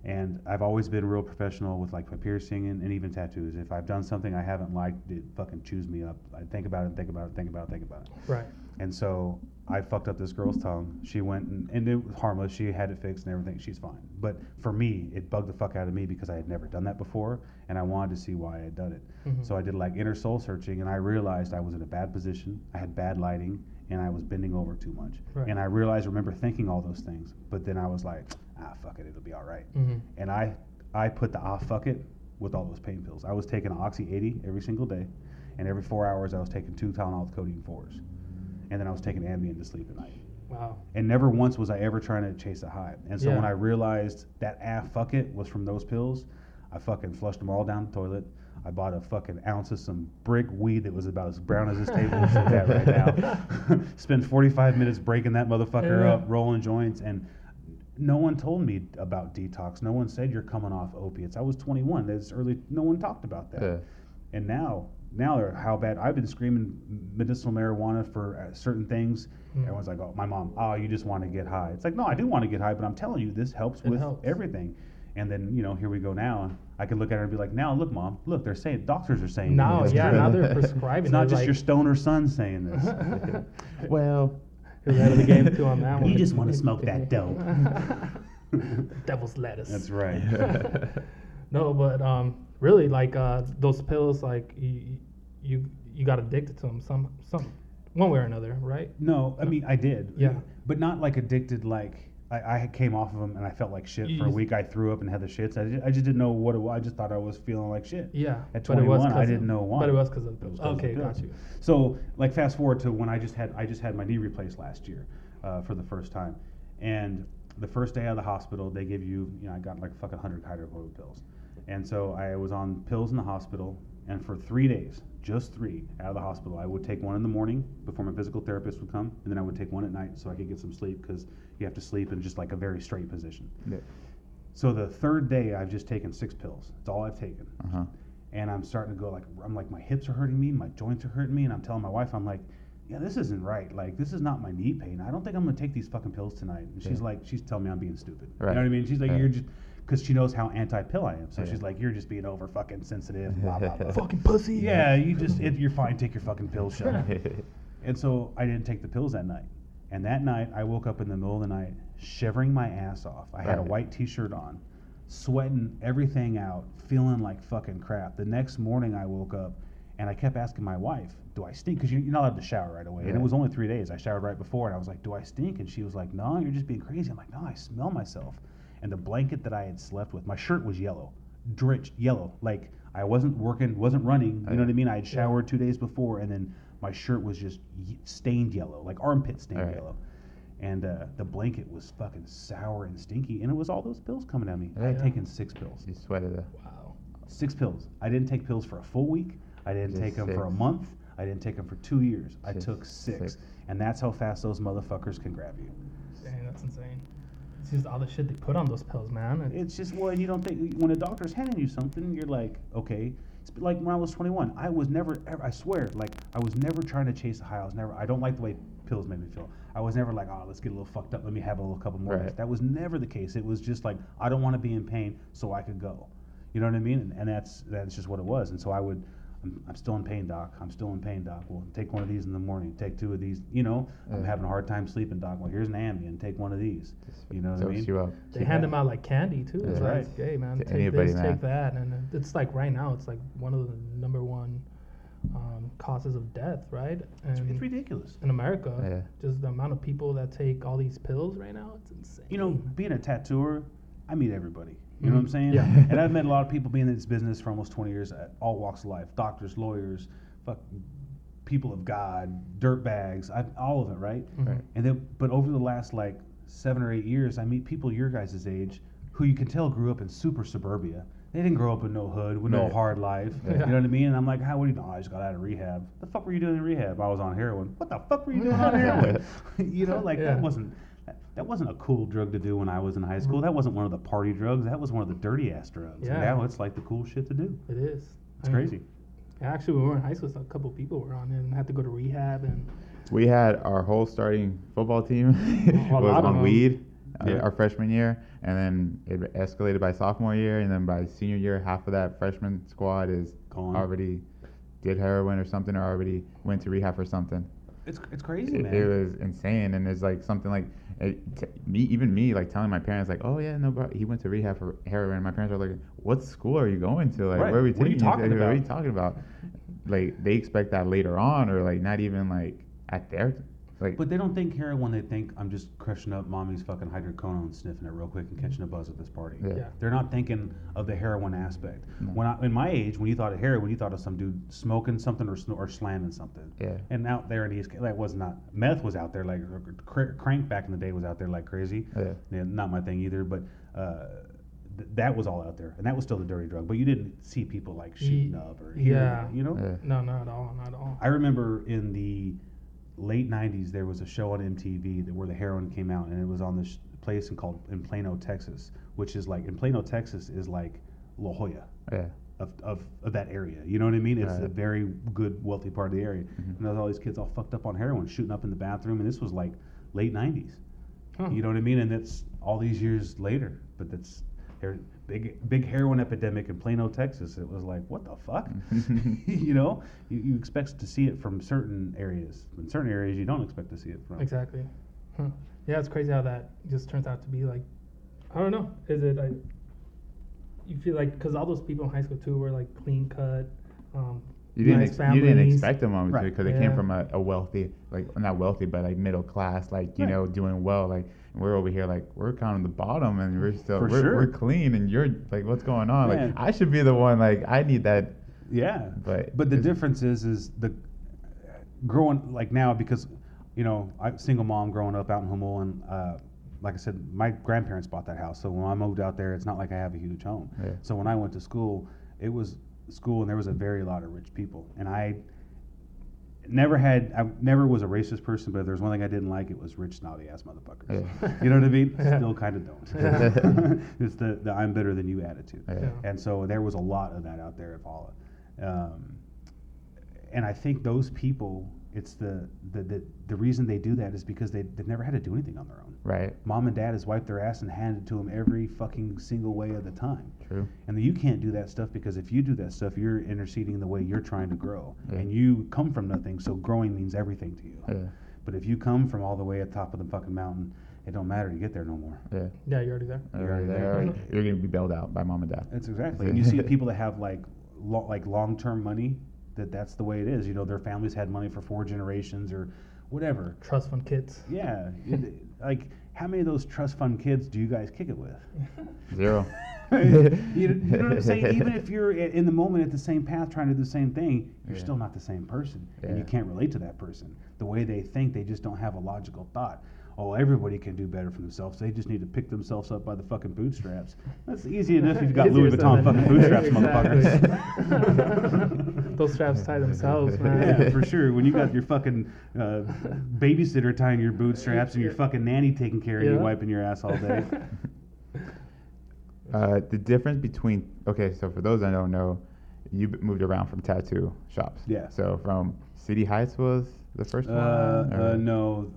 And I've always been real professional with like my piercing and, and even tattoos. If I've done something I haven't liked, it fucking chews me up. I think about it, think about it, think about it, think about it. right, And so I fucked up this girl's tongue. She went and, and it was harmless. She had it fixed and everything. She's fine. But for me, it bugged the fuck out of me because I had never done that before and I wanted to see why I had done it. Mhm. So I did like inner soul searching and I realized I was in a bad position. I had bad lighting and I was bending over too much. Right. And I realized, remember thinking all those things. But then I was like, ah, fuck it, it'll be all right. hmm And I, I put the ah, fuck it with all those pain pills. I was taking Oxy 80 every single day. And every four hours, I was taking two Tylenol with codeine 4s. And then I was taking Ambien to sleep at night. wow, And never once was I ever trying to chase a high. And so when I realized that ah fuck it was from those pills, I fucking flushed them all down the toilet. I bought a fucking ounce of some brick weed that was about as brown as this table is at right now. Spent 45 minutes breaking that motherfucker Yeah. up, rolling joints, and no one told me about detox. No one said you're coming off opiates. I was 21. That's early. No one talked about that. Yeah. And now, now how bad. I've been screaming medicinal marijuana for uh, certain things. Mm. Everyone's like, "Oh, my mom. Oh, you just want to get high." It's like, no, I do want to get high, but I'm telling you, this helps It with helps. everything. And then you know, here we go now, I can look at her and be like, "Now, look, mom, look, they're saying doctors are saying now it's yeah, true. now they're prescribing. It's not They're just your stoner son saying this. Well, You're ahead of the game too on that one. you just want to smoke that dope. Devil's lettuce. That's right. No, but um, really, like uh, those pills, like you, you, you got addicted to them some, some, one way or another, right? No, I mean I did. Yeah. But not like addicted. Like I, I came off of them and I felt like shit You for a week. I threw up and had the shits. I just, I just didn't know what it was. I just thought I was feeling like shit. Yeah. At was 21, I didn't know why. But it was because of the pills. Okay, got you. So like fast forward to when I just had I just had my knee replaced last year uh, for the first time, and the first day out of the hospital they give you you know I got like fucking hundred hydrocodone pills, and so I was on pills in the hospital, and for three days, just three out of the hospital, I would take one in the morning before my physical therapist would come, and then I would take one at night so I could get some sleep because you have to sleep in just like a very straight position. yeah. So the third day I've just taken six pills. It's all I've taken Uh huh. and I'm starting to go like I'm like my hips are hurting me, my joints are hurting me, and I'm telling my wife I'm like, yeah, this isn't right. Like this is not my knee pain. I don't think I'm gonna take these fucking pills tonight. And she's like, she's telling me I'm being stupid. Right. You know what I mean? She's like, Yeah. you're just because she knows how anti-pill I am. So Yeah. she's like, you're just being over fucking sensitive. Blah blah blah. Fucking pussy. yeah, you just if you're fine, take your fucking pills. Shut up. And so I didn't take the pills that night. And that night, I woke up in the middle of the night, shivering my ass off. I had a white t shirt on, sweating everything out, feeling like fucking crap. The next morning, I woke up and I kept asking my wife, Do I stink? Because you're not allowed to shower right away. And it was only three days. I showered right before, and I was like, Do I stink? And she was like, No, you're just being crazy. I'm like, No, I smell myself. And the blanket that I had slept with, my shirt was yellow, drenched yellow. Like I wasn't working, wasn't running. You know what I mean? I had showered two days before, and then my shirt was just stained yellow, like armpit stained Right. yellow. And uh, the blanket was fucking sour and stinky, and it was all those pills coming at me. I had Yeah. taken six pills. You sweated it. Wow. Six pills. I didn't take pills for a full week. I didn't Just take them for a month. I didn't take them for two years. I took six. six. And that's how fast those motherfuckers can grab you. Dang, that's insane. It's just all the shit they put on those pills, man. It's- It's just, well, you don't think, when a doctor's handing you something, you're like, okay. It's like when I was 21, I was never, ever, I swear, like, I was never trying to chase a high. I was never, I don't like the way pills made me feel. I was never like, oh, let's get a little fucked up. Let me have a little couple more. Right. That was never the case. It was just like, I don't want to be in pain, so I could go. You know what I mean? And, and that's that's just what it was. And so I would, I'm, I'm still in pain, doc. I'm still in pain, doc. Well, take one of these in the morning. Take two of these. You know, I'm having a hard time sleeping, doc. Well, here's an Ambien. Take one of these. You know what I mean? you up. they Too hand them out like candy too. It's Yeah. like, Right. hey man, To take anybody, this, man. take that, and it- it's like right now, it's like one of the number one um, causes of death, right? It's, it's ridiculous. in America, Yeah. just the amount of people that take all these pills right now, it's insane. You know, being a tattooer, I meet everybody. You know what I'm Mhm. saying? Yeah. and I've met a lot of people being in this business for almost 20 years, at all walks of life doctors, lawyers, fuck, people of God, dirt bags, I, all of it, right? Mhm. Right. And then, but over the last like seven or eight years, I meet people your guys' age who you can tell grew up in super suburbia. They didn't grow up in no hood, with no hard life. Yeah. You know what I mean? And I'm like, how would you know? I just got out of rehab. The fuck were you doing in rehab? I was on heroin. What the fuck were you doing on heroin? you know, like Yeah. that wasn't that, that wasn't a cool drug to do when I was in high school. That wasn't one of the party drugs. That was one of the dirty ass drugs. And Yeah. now it's like the cool shit to do. It is. It's I mean, crazy. Actually, when we were in high school, a couple people were on it and had to go to rehab and We had our whole starting football team A was on weed uh, Yeah. our freshman year, and then it escalated by sophomore year, and then by senior year, half of that freshman squad is Gone. already did heroin or something, or already went to rehab for something. It's it's crazy, It, man. it was insane, and it's like something like it, t- me, even me, like telling my parents, like, "Oh yeah, no, bro, he went to rehab for heroin." My parents are like, "What school are you going to? Like, Right. where are we What are you taking talking to? What are you talking about?" Like they expect that later on, or like not even like at their like. But they don't think heroin. They think I'm just crushing up mommy's fucking hydrocodone and sniffing it real quick and catching a buzz at this party. Yeah. Yeah. They're not thinking of the heroin aspect. No. When I, in my age, when you thought of heroin, you thought of some dude smoking something or sn- or slamming something. Yeah. And out there in East, that was not meth was out there like cr- crank back in the day was out there like crazy. Yeah. Yeah, not my thing either, but. Uh, th- that was all out there, and that was still the dirty drug. But you didn't see people like shooting Ye- up or hearing yeah. it, you know. Yeah. no, not at all, not at all. I remember in the late '90s there was a show on MTV that where the heroin came out, and it was on this place in called in Plano, Texas, which is like in Plano, Texas is like La Jolla Yeah. of, of, of that area. You know what I mean? It's a very good, wealthy part of the area. Mhm. And there was all these kids all fucked up on heroin, shooting up in the bathroom, and this was like late '90s. Huh. You know what I mean? And that's all these years later, but that's there big big heroin epidemic in Plano, Texas. It was like, what the fuck? you know, you, you expect to see it from certain areas. In certain areas, you don't expect to see it from. Exactly. Huh. Yeah, it's crazy how that just turns out to be like, I don't know. Is it like, you feel like, because all those people in high school too were like clean cut, um, You didn't, nice ex- you didn't expect them obviously Right. because they Yeah. came from a, a wealthy, like not wealthy, but like middle class, like you Right. know, doing well. Like and we're over here, like we're kind of the bottom, and we're still we're, sure. we're clean, and you're like, what's going on? Man. Like I should be the one. Like I need that. Yeah, But but the difference is is the growing like now because you know I single mom growing up out in Jamul and uh, like I said my grandparents bought that house so when I moved out there it's not like I have a huge home Yeah. so when I went to school it was school and there was a very lot of rich people and I never had I never was a racist person but if there's one thing I didn't like it was rich snotty ass motherfuckers Yeah. you know what I mean Yeah. still kind of don't Yeah. it's the, the I'm better than you attitude Yeah. Yeah. and so there was a lot of that out there at Paula. Um, and I think those people, it's the, the, the, the reason they do that is because they, they've never had to do anything on their own. Right. Mom and dad has wiped their ass and handed to them every fucking single way of the time. True. And then you can't do that stuff because if you do that stuff, you're interceding the way you're trying to grow. Yeah. And you come from nothing, so growing means everything to you. Yeah. But if you come from all the way at top of the fucking mountain, it don't matter to get there no more. Yeah. yeah, you're already there. You're, already there. there. You're gonna be bailed out by mom and dad. That's exactly. And you see people that have like lo- like long term money. That that's the way it is. You know, their families had money for four generations or whatever. Trust fund kids. Yeah, it- like how many of those trust fund kids do you guys kick it with? Zero. you, know, you know what I'm saying? Even if you're in the moment at the same path trying to do the same thing, you're Yeah. still not the same person. And you can't relate to that person. The way they think, they just don't have a logical thought. Oh, everybody can do better for themselves. They just need to pick themselves up by the fucking bootstraps. That's easy enough if you've got Louis Vuitton fucking bootstraps, motherfuckers. Those straps tie themselves, man. yeah, for sure. When you got your fucking uh, babysitter tying your bootstraps and your fucking nanny taking care of you, wiping your ass all day. Uh, the difference between okay, so for those that don't know, you b- moved around from tattoo shops. Yeah. So from City Heights was the first Uh, one. uh, no,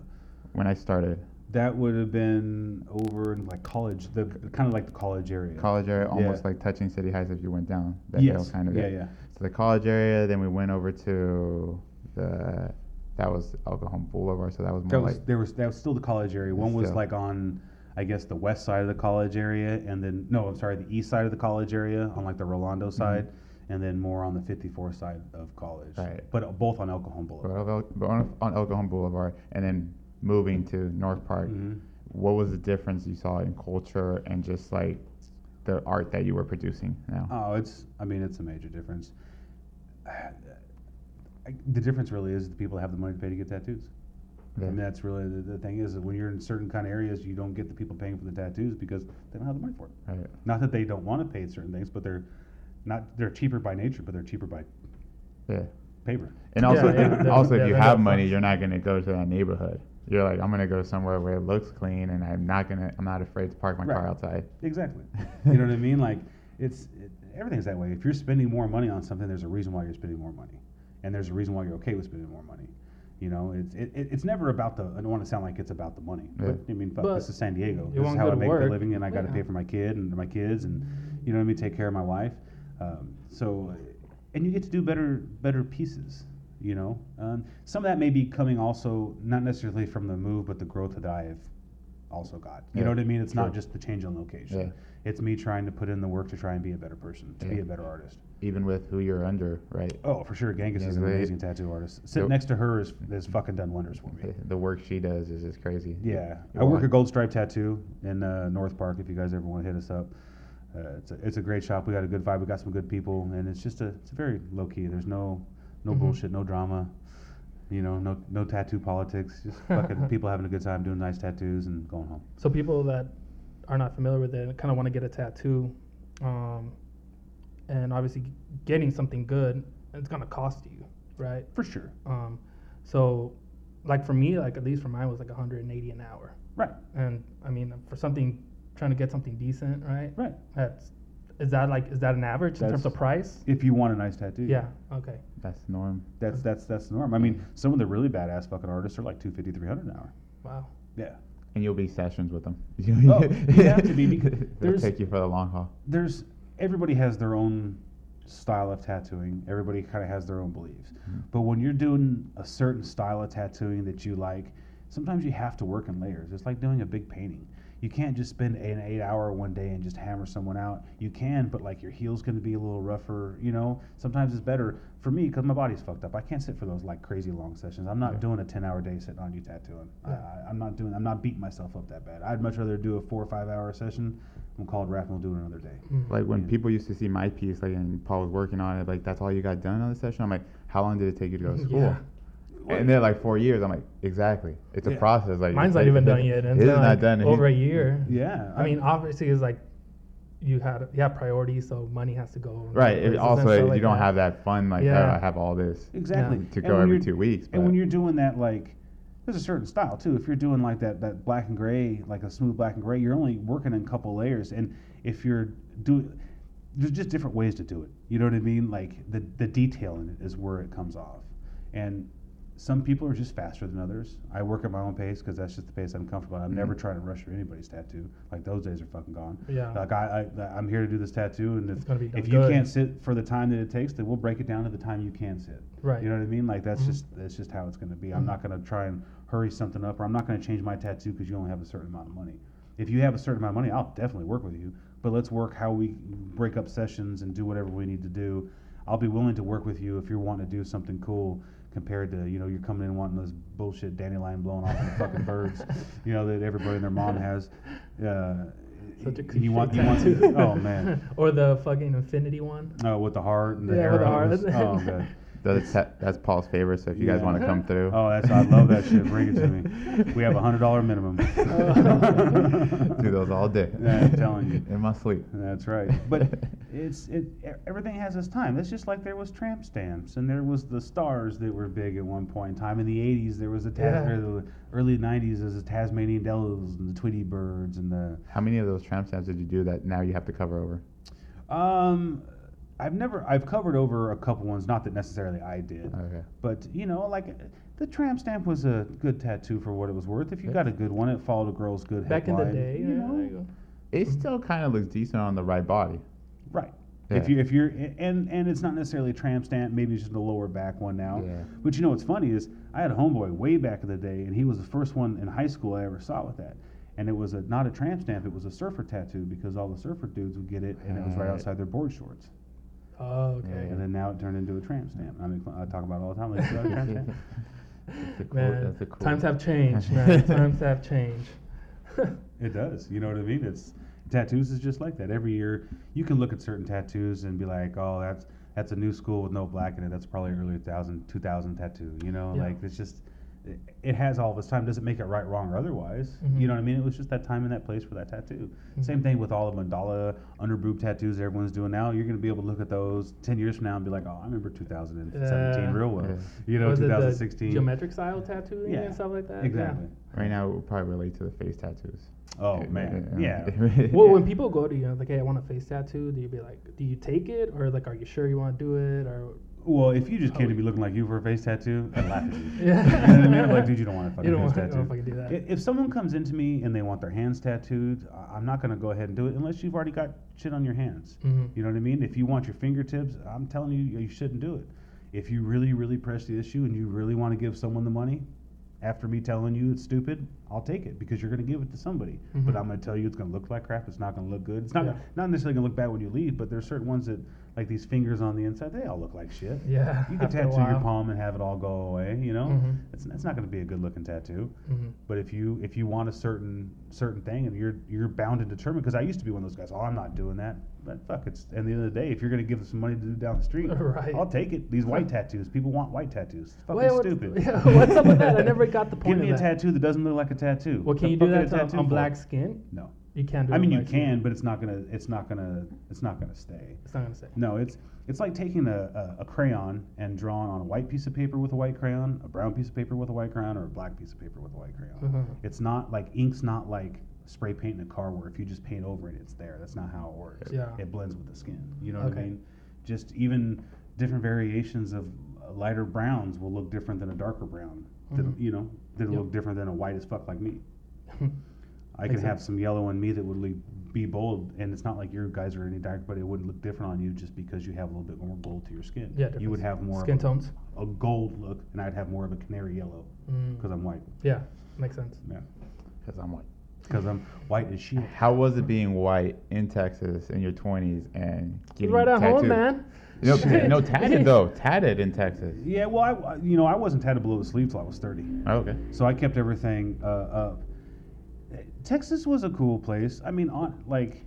When I started that would have been over in like college, the kind of like the college area. college area, almost Yeah. like touching City Heights if you went down that Yes. hill kind of. Yeah, yeah. So the college area, then we went over to the that was El Cajon Boulevard, so that was more That was like there was that was still the college area. One was Still. like on, I guess the west side of the college area, and then no, I'm sorry, the east side of the college area on like the Rolando side, and then more on the 54 side of college. Mm-hmm. Right. But both on El Cajon Boulevard. But on, on El Cajon Boulevard, and then moving to North Park. Mhm. What was the difference you saw in culture and just like the art that you were producing now? Oh, it's. I mean, it's a major difference. I, the difference really is the people that have the money to pay to get tattoos. I Yeah. mean, that's really the, the thing is that when you're in certain kind of areas, you don't get the people paying for the tattoos because they don't have the money for it. Right. Not that they don't want to pay certain things, but they're not. They're cheaper by nature, but they're cheaper by Yeah. paper. And also, Yeah, yeah, also, if you have money, you're not gonna go to that neighborhood. You're like, I'm gonna go somewhere where it looks clean, and I'm not gonna, I'm not afraid to park my car outside. Exactly. you know what I mean? Like it's it, everything's that way. If you're spending more money on something, there's a reason why you're spending more money, and there's a reason why you're okay with spending more money. You know, it's it, it- it's never about the. I don't want to sound like it's about the money, Yeah. but I mean, fuck, But this is San Diego. This is how I good make a living, and I got to pay for my kid and my kids, and you know what I mean. Take care of my wife. Um, so, and you get to do better better pieces. You know, um, some of that may be coming also not necessarily from the move, but the growth that I have also got. You Yeah, know what I mean? It's not just the change in location. Yeah. It's me trying to put in the work to try and be a better person, to be a better artist. Even with who you're under, right? Oh, for sure. Genghis is an amazing tattoo artist. Sitting next to her is, fucking done wonders for me. The work she does is just crazy. Yeah. I work at Gold Stripe Tattoo in uh, North Park if you guys ever want to hit us up. Uh, it's, a, it's a great shop. We got a good vibe. We got some good people. And it's just a, it's very low key. There's no, no Mhm. bullshit, no drama. You know, no, no tattoo politics. Just fucking people having a good time doing nice tattoos and going home. So people that are not familiar with it kind of want to get a tattoo, um, and obviously getting something good, it's gonna cost you, right? For sure. Um, so, like for me, like at least for mine was like 180 an hour, Right. and I mean for something trying to get something decent, right? Right. That's is that like is that an average in terms That's- of price? If you want a nice tattoo. Yeah. Okay. That's the norm. That's that's that's the norm. I mean, some of the really badass fucking artists are like 250, 300 an hour. Wow. Yeah. And you'll be sessions with them. Oh, you have to be because They'll there's- take you for the long haul. There's everybody has their own style of tattooing. Everybody kind of has their own beliefs. Mhm. But when you're doing a certain style of tattooing that you like, sometimes you have to work in layers. It's like doing a big painting. You can't just spend an eight hour one day and just hammer someone out. You can, but like your heel's going to be a little rougher. You know, sometimes it's better for me because my body's fucked up. I can't sit for those like crazy long sessions. I'm not Yeah. doing a ten hour day sitting on you tattooing. I, Yeah. I, I'm not doing. I'm not beating myself up that bad. I'd much rather do a four or five hour session. I'm called rap and we'll do it another day. Mm. Like when Yeah. people used to see my piece, like and Paul was working on it, like that's all you got done on the session. I'm like, how long did it take you to go to school? Yeah. And they're like four years. I'm like, exactly. It's a Yeah. process. Like Mine's not even done yet. And His it's is been, not like, done. over a He's- year. Yeah. I mean, obviously, it's like you had you have priorities, so money has to go. in Right. other It, and also, stuff you don't that. have that fun like Yeah. oh, I have all this exactly Yeah. to And go when every you're- two weeks. And when you're doing that, like, there's a certain style too. If you're doing like that, that black and gray, like a smooth black and gray, you're only working in a couple layers. And if you're doing, there's just different ways to do it. You know what I mean? Like the the detail in it is where it comes off. And some people are just faster than others. I work at my own pace because that's just the pace I'm comfortable. at. I'm never Mhm. trying to rush through anybody's tattoo. Like those days are fucking gone. Yeah. Like I, I I'm here to do this tattoo, and if if you good. can't sit for the time that it takes, then we'll break it down to the time you can sit. Right. You know what I mean? Like that's Mhm. just that's just how it's going to be. I'm Mhm. not going to try and hurry something up, or I'm not going to change my tattoo because you only have a certain amount of money. If you have a certain amount of money, I'll definitely work with you. But let's work how we break up sessions and do whatever we need to do. I'll be willing to work with you if you're wanting to do something cool compared to you know you're coming in wanting this bullshit dandelion blowing off the fucking birds, you know that everybody and their mom has. Uh, Such a you want you want oh man or the fucking infinity one. oh with the heart and the Yeah, with the heart. oh god That's, that's Paul's favorite. So if you guys Yeah. want to come through, oh that's I love that shit bring it to me we have a hundred dollar minimum do those all day. Yeah, I'm telling you. in my sleep. That's right. But it's it everything has its time. It's just like there was tramp stamps and there was the stars that were big at one point in time. In the '80s, there was the, Tas- Yeah. or the early '90s, there was the Tasmanian devils and the Tweety birds and the. How many of those tramp stamps did you do that now you have to cover over? Um, I've never I've covered over a couple ones. Not that necessarily I did, Okay. but you know, like the tramp stamp was a good tattoo for what it was worth. If you got a good one, it followed a girl's good Back in the day, you yeah, know? there you go. It still kind of looks decent on the right body. Right. If you if you're and and it's not necessarily a tramp stamp, maybe it's just a lower back one now. Yeah. But you know what's funny is I had a homeboy way back in the day, and he was the first one in high school I ever saw with that. And it was a not a tramp stamp, it was a surfer tattoo because all the surfer dudes would get it, and it was right Right. outside their board shorts. Oh, okay. Yeah. And then now it turned into a tramp stamp. I mean, I talk about it all the time. Like, "You got a tramp stamp?" Cool, Man, cool. times have changed, man. times have changed. It does. You know what I mean? It's tattoos is just like that. Every year, you can look at certain tattoos and be like, "Oh, that's that's a new school with no black in it. That's probably early 2000, 2000 tattoo." You know, Yeah. like it's just it, it has all this time. Doesn't make it right, wrong, or otherwise. Mhm. You know what I mean? It was just that time and that place for that tattoo. Same Mhm. thing with all the mandala under boob tattoos that everyone's doing now. You're going to be able to look at those ten years from now and be like, "Oh, I remember 2017 Yeah. real well." Yeah. You know, Was it the 2016. geometric style tattooing Yeah, and stuff like that? Exactly. Right now, we'll probably relate to the face tattoos. Oh man, yeah. Yeah. Well, when people go to you, like, hey, I want a face tattoo, do you be like, do you take it, or like, are you sure you want to do it, or Well, if you just came to me looking like you for a face tattoo, I'd laugh at you. Yeah. You know what I mean? I'm like, dude, you don't want a fucking You don't face want- tattoo. don't fucking do that. If someone comes into me and they want their hands tattooed, I'm not gonna go ahead and do it unless you've already got shit on your hands. Mhm. You know what I mean? If you want your fingertips, I'm telling you, you shouldn't do it. If you really, really press the issue and you really want to give someone the money, after me telling you it's stupid, I'll take it because you're going to give it to somebody. But Mhm. I'm going to tell you it's going to look like crap. It's not going to look good. It's not Yeah. not necessarily going to look bad when you leave, but there's certain ones that, like these fingers on the inside, they all look like shit. Yeah, You can tattoo your palm and have it all go away. You know, Mhm. it's it's not going to be a good looking tattoo. Mhm. But if you if you want a certain certain thing and you're you're bound and determined, because I used to be one of those guys. Oh, I'm not doing that. But fuck, it's at the end of the day, if you're going to give us some money to do down the street, Right. I'll take it. These white tattoos, people want white tattoos. It's fucking Wait, stupid. yeah, what's up with that? I never got the point Give me a that. tattoo that doesn't look like a tattoo. Well, can The you do that is a tattoo on for? black skin? No. You can't do it. I mean, you can, but it's not gonna. It's not gonna. It's not gonna stay. It's not gonna say. No, it's it's like taking a, a, a crayon and drawing on a white piece of paper with a white crayon, a brown piece of paper with a white crayon, or a black piece of paper with a white crayon. Uh-huh. It's not like ink's not like spray paint in a car where if you just paint over it, it's there. That's not how it works. Yeah. It blends with the skin. You know what I mean? Just even different variations of lighter browns will look different than a darker brown. Mhm. you know, that'll Yep. look different than a white as fuck like me. I Makes can have some yellow in me that would le- be bold, and it's not like your guys are any dark, but it wouldn't look different on you just because you have a little bit more gold to your skin. Yeah, you would difference. have more skin of a, tones. a gold look, and I'd have more of a canary yellow Mm. because I'm white. Yeah, makes sense. Yeah, Because I'm white. because I'm white as shit. How was it being white in Texas in your 20s and getting right at home, tattooed? man. No, Shit. no, tatted though. Tatted in Texas. Yeah, well, I- I, you know, I wasn't tatted below the sleeve till I was 30, Oh, okay. so I kept everything uh, up. Texas was a cool place. I mean, on like,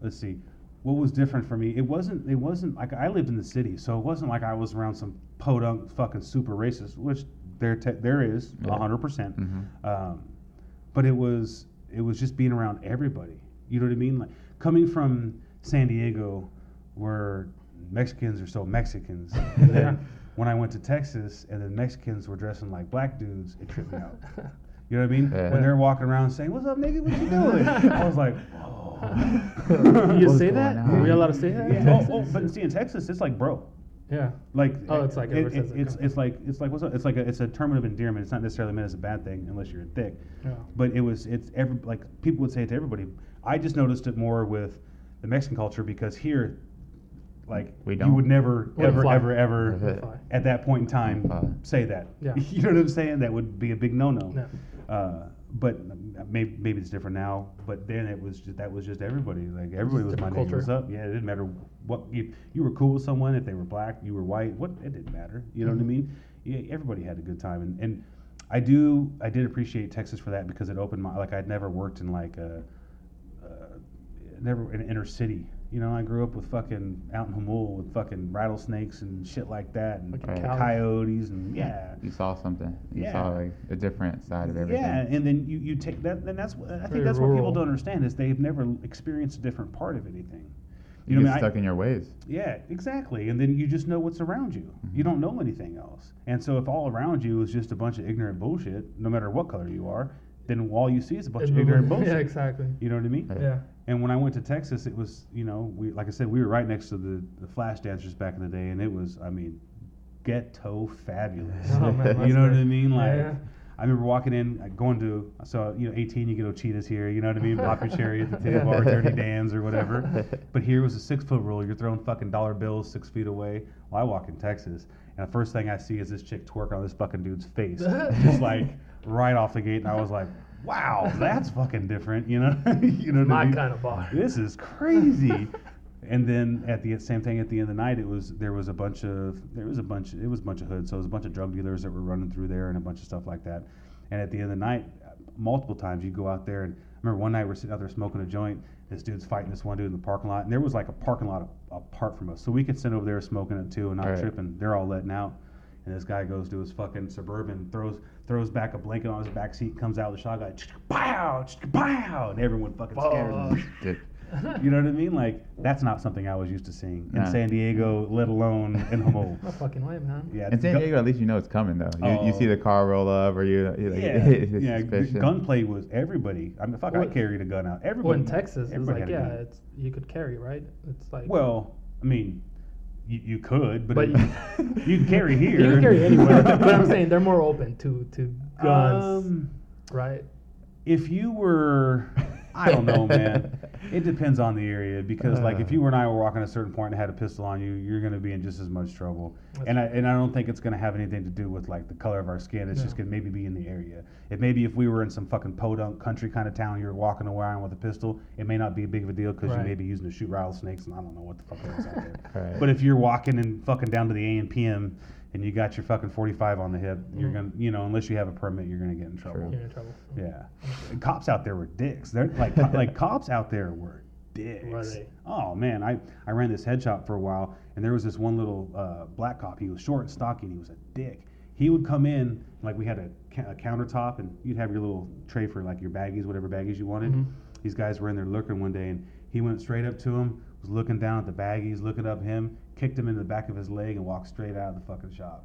let's see, what was different for me? It wasn't. It wasn't like I lived in the city, so it wasn't like I was around some podunk fucking super racist, which there te- there is Yeah. hundred percent. Mhm. Um, but it was it was just being around everybody. You know what I mean? Like coming from San Diego, where Mexicans are so Mexicans. and then when I went to Texas, and then Mexicans were dressing like black dudes, it tripped me out. You know what I mean? Yeah. When they're walking around saying, "What's up, nigga? What you doing?" I was like, "Whoa." you say that? on? Are we allowed to say that? in Yeah. Oh, Texas? oh, but see, in Texas, it's like bro. yeah. Like Oh, it's like it, everyone it- it it's kinda- it's like it's like what's up? It's like a, it's a term of endearment. It's not necessarily meant as a bad thing unless you're thick. Yeah. But it was it's every like people would say it to everybody. I just noticed it more with the Mexican culture because here, like We you don't. would never Wouldn't ever fly. ever ever Wouldn't at that point in time Fly. say that. Yeah. you know what I'm saying? That would be a big no-no. no. Uh, but maybe maybe it's different now. But then it was just that was just everybody. Like everybody was my name. culture. What's up? Yeah, it didn't matter what you you were cool with someone if they were black, you were white. What it didn't matter. You know what I Mhm. mean? Yeah, everybody had a good time, and and I do I did appreciate Texas for that because it opened my like I'd never worked in like a uh, never in an inner city. You know, I grew up with fucking out in Jamul with fucking rattlesnakes and shit like that, and Like in coyotes and yeah. You saw something. You Yeah. saw like a different side of everything. Yeah, and then you, you take that, and that's what I think Very that's what people rural. don't understand is they've never experienced a different part of anything. You, know get what I mean? I- stuck in your ways. Yeah, exactly. And then you just know what's around you. You Mhm. don't know anything else. And so if all around you is just a bunch of ignorant bullshit, no matter what color you are, then all you see is a bunch of ignorant bullshit. Yeah, exactly. You know what I mean? Right. Yeah. And when I went to Texas, it was, you know, we like I said, we were right next to the, the flash dancers back in the day, and it was, I mean, ghetto fabulous. Oh, man, you know what I mean? Like, Yeah. I remember walking in, uh, going to, so you know, 18, you get Ochitas here, you know what I mean? Pop your cherry at the Yeah. bar, Dirty Dan's or whatever. But here was a six foot rule. You're throwing fucking dollar bills six feet away. Well, I walk in Texas, and the first thing I see is this chick twerk on this fucking dude's face, just like right off the gate. And I was like, wow, that's fucking different, you know? you know what I My mean? kind of bar. this is crazy. and then at the same thing at the end of the night, it was there was a bunch of there was a bunch it was a bunch of hoods, so it was a bunch of drug dealers that were running through there and a bunch of stuff like that. And at the end of the night, multiple times you go out there and I remember one night we're sitting out there smoking a joint. This dude's fighting this one dude in the parking lot, and there was like a parking lot apart from us, so we could sit over there smoking it too and not Right. tripping. They're all letting out. And this guy goes to his fucking suburban, throws throws back a blanket on his back seat, comes out with a shotgun, pow, pow, and everyone fucking scared. Fuck. You know what I mean? Like that's not something I was used to seeing in Nah. San Diego, let alone in Jamul. No fucking way, man. Yeah, in San Diego, at least you know it's coming though. You, you oh. see Oh. the car roll up, or you, you like, Yeah, yeah. Gunplay was everybody. I mean, fuck, I Well- carried a gun out. Everybody. Well, in Texas, it's everybody like, had a yeah, it's you could carry, right? It's like, Well, I mean, you, you could, but, But it- you can carry here. you can carry anywhere. but I'm saying they're more open to to guns, Um, right? If you were, I don't know, man. It depends on the area because, like, if uh. you were and I were walking a certain point and had a pistol on you, you're going to be in just as much trouble. That's and I and I don't think it's going to have anything to do with like the color of our skin. It's just going to maybe be in the area. It maybe if we were in some fucking podunk country kind of town, you're walking around with a pistol, it may not be a big of a deal because Right. you may be using to shoot rattlesnakes, and I don't know what the fuck is out there. Right. But if you're walking and fucking down to the A and PM and you got your fucking 45 on the hip, you're Mhm. gonna, you know, unless you have a permit, you're gonna get in trouble. You're in trouble. Yeah, cops out there were dicks. They're like co- like cops out there were dicks. Were they? Oh man, I I ran this head shop for a while, and there was this one little uh, black cop. He was short and stocky, and he was a dick. He would come in like we had a, ca- a countertop, and you'd have your little tray for like your baggies, whatever baggies you wanted. Mhm. These guys were in there looking one day, and he went straight up to him, was looking down at the baggies, looking up him, kicked him in the back of his leg, and walked straight out of the fucking shop.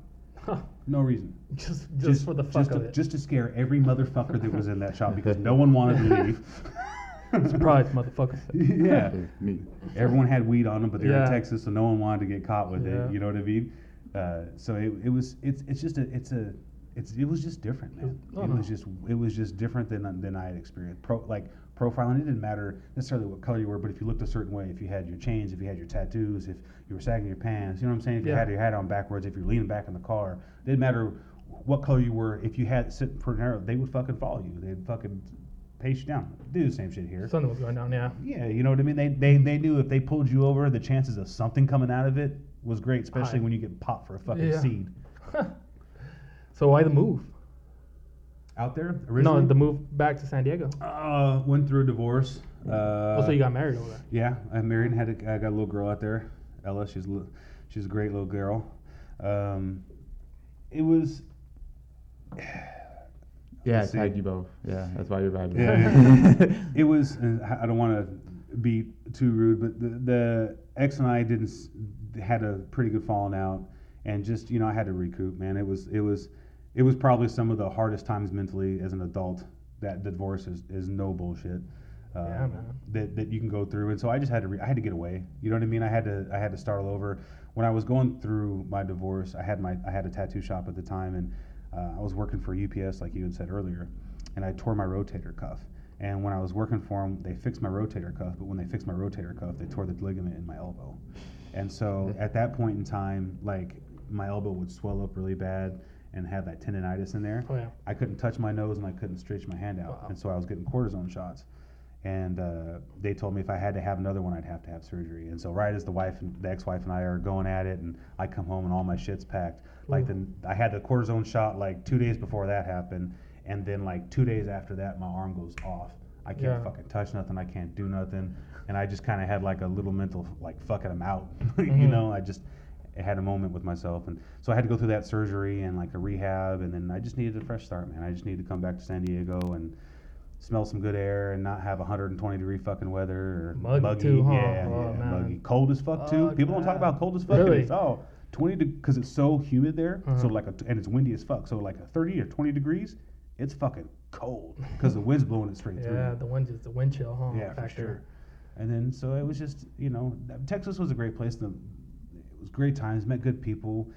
No reason. just, just for the fuck just of to, it. just to scare every motherfucker that was in that shop because no one wanted to leave. Surprise, motherfucker. yeah. Me. Everyone had weed on them, but they're Yeah. in Texas, so no one wanted to get caught with Yeah. it. You know what I mean? Uh, so it, it was it's it's just a it's a it's it was just different, man. Oh, it no. was just it was just different than than I had experienced. Pro like profiling, it didn't matter necessarily what color you were, but if you looked a certain way, if you had your chains, if you had your tattoos, if you were sagging your pants, you know what I'm saying? If you had your hat on backwards, if you're leaning back in the car, it didn't matter what color you were. If you had sit for narrow, they would fucking follow you. They'd fucking pace you down. Do the same shit here. Something was going down, yeah. Yeah, you know what I mean. They they they knew if they pulled you over, the chances of something coming out of it was great, especially High. when you get popped for a fucking Yeah. seed. so why the move? Out there originally. No, the move back to San Diego. uh, went through a divorce. Uh, oh, so you got married over there. Yeah, I married and had a, I got a little girl out there, Ella. She's li- she's a great little girl. Um, it was. Yeah, I tagged you both. Yeah, that's why you're vibing. Yeah. it was. I I don't want to be too rude, but the, the ex and I didn't had a pretty good falling out, and just you know I had to recoup. Man, it was it was it was probably some of the hardest times mentally as an adult. That divorce is, is no bullshit. Uh, Yeah, man. That, that you can go through, and so I just had to re- I had to get away. You know what I mean? I had to I had to start all over. When I was going through my divorce, I had my I had a tattoo shop at the time, and uh, I was working for UPS, like you had said earlier, and I tore my rotator cuff. And when I was working for them, they fixed my rotator cuff, but when they fixed my rotator cuff, they tore the ligament in my elbow. And so at that point in time, like my elbow would swell up really bad, and have that tendonitis in there. Oh yeah. I couldn't touch my nose and I couldn't stretch my hand out, Wow. and so I was getting cortisone shots. And uh, they told me if I had to have another one, I'd have to have surgery. And so right as the wife and the ex-wife and I are going at it, and I come home and all my shit's packed. Like Ooh. the I had the cortisone shot like two days before that happened, and then like two days after that, my arm goes off. I can't Yeah. fucking touch nothing. I can't do nothing, and I just kind of had like a little mental like fucking I'm out. you Mhm. know, I just had a moment with myself, and so I had to go through that surgery and like a rehab, and then I just needed a fresh start, man. I just needed to come back to San Diego and smell some good air and not have 120 degree fucking weather or Muggy too, huh? Yeah, Oh, yeah, muggy. Cold as fuck too. Fuck People don't talk about cold as fuck. Really? It's, oh, 20 because it's so humid there. So Uh-huh. like a, and it's windy as fuck. So like a 30 or 20 degrees, it's fucking cold because the wind's blowing it straight through. Yeah, the wind is the wind chill, huh? Yeah, for sure. And then so it was just you know Texas was a great place. To, it was great times. Met good people.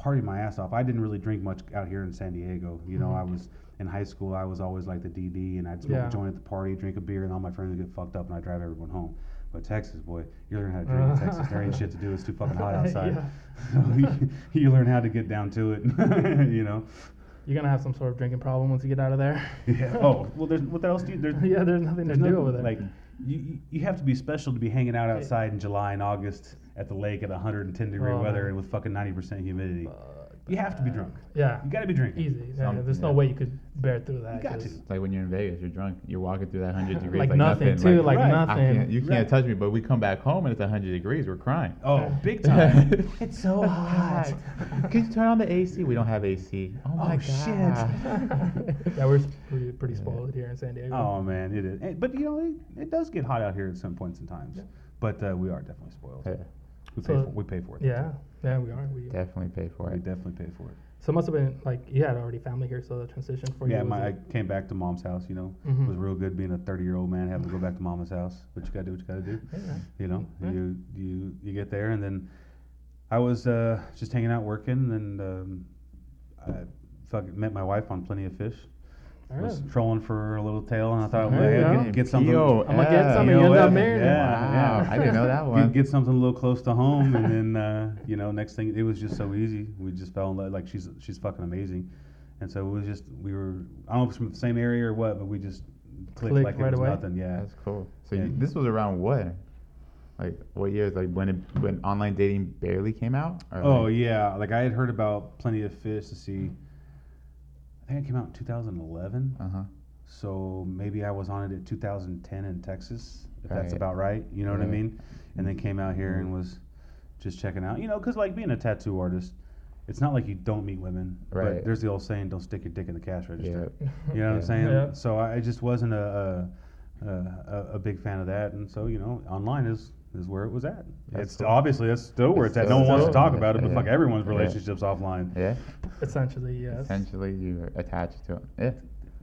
Partied my ass off. I didn't really drink much out here in San Diego. You know, Mhm. I was in high school. I was always like the DD, and I'd smoke Yeah. a joint at the party, drink a beer, and all my friends would get fucked up, and I would drive everyone home. But Texas, boy, you learn how to drink in Texas. There ain't shit to do. It's too fucking hot outside. You, you learn how to get down to it. you know. You're gonna have some sort of drinking problem once you get out of there. Yeah. Oh well, there's what else do you? There's, yeah, there's nothing to There's do over there. Like you, you- have to be special to be hanging out outside in July and August at the lake at 110 degree Oh, weather man. and with fucking 90% humidity. Fuck You have to be drunk. Yeah. You got to be drinking. Easy. Yeah, Some- there's no yeah. way you could bear through that. You got 'cause- to. It's like when you're in Vegas, you're drunk. You're walking through that hundred degrees Like like, nothing, too, like Right. I nothing. can't, you can't Right. touch me, but we come back home and it's hundred degrees. We're crying. Oh, big time. it's so hot. Can you turn on the AC? We don't have AC. Oh my Oh, god. shit. yeah, we're s- pretty, pretty spoiled here in San Diego. oh man, it is. Eh, But you know, it, it does get hot out here at some points in times. But uh, we are definitely spoiled. Yeah, We pay So- for, we pay for it. Yeah, yeah, we are. We, definitely pay for We it. definitely pay for it. so it must have been like you had already family here, so the transition for you. Yeah, was my, I like- came back to mom's house. You know, Mhm. it was real good being a 30 year old man having to go back to mama's house. But you gotta do what you gotta do. Yeah. You know, Yeah. you you you get there, and then I was uh, just hanging out working, and um, I fucking met my wife on Plenty of Fish. All Was right. trolling for a little tail, and I thought, well, There you yeah, get, get something. P.O. I'ma get something. some and you end up married. Yeah, yeah. Wow, I didn't know that Get, one. get something a little close to home, and then uh, you know, next thing it was just so easy. We just fell in love. Like she's she's fucking amazing, and so it was just we were I don't know if it's from the same area or what, but we just clicked, Clicked like right it was away? nothing. Yeah. That's cool. So Yeah. you, this was around what? Like what years? Like when it, when online dating barely came out? Or Oh like- yeah, like I had heard about Plenty of Fish to see. I think it came out in 2011, Uh huh. so maybe I was on it at 2010 in Texas, if that's about right. You know what I mean? And then came out here and was just checking out. You know, because like being a tattoo artist, it's not like you don't meet women, Right. but there's the old saying, "Don't stick your dick in the cash register." Yeah. You know what I'm saying? Yeah. So I I just wasn't a a, a a big fan of that, and so you know, online is is where it was at. That's it's cool. obviously that's still where it's, It's at. No one wants to talk yeah. about it, but Yeah. fuck everyone's Yeah. relationships offline. Yeah. Essentially, yes. Essentially, you're attached to it. Yeah.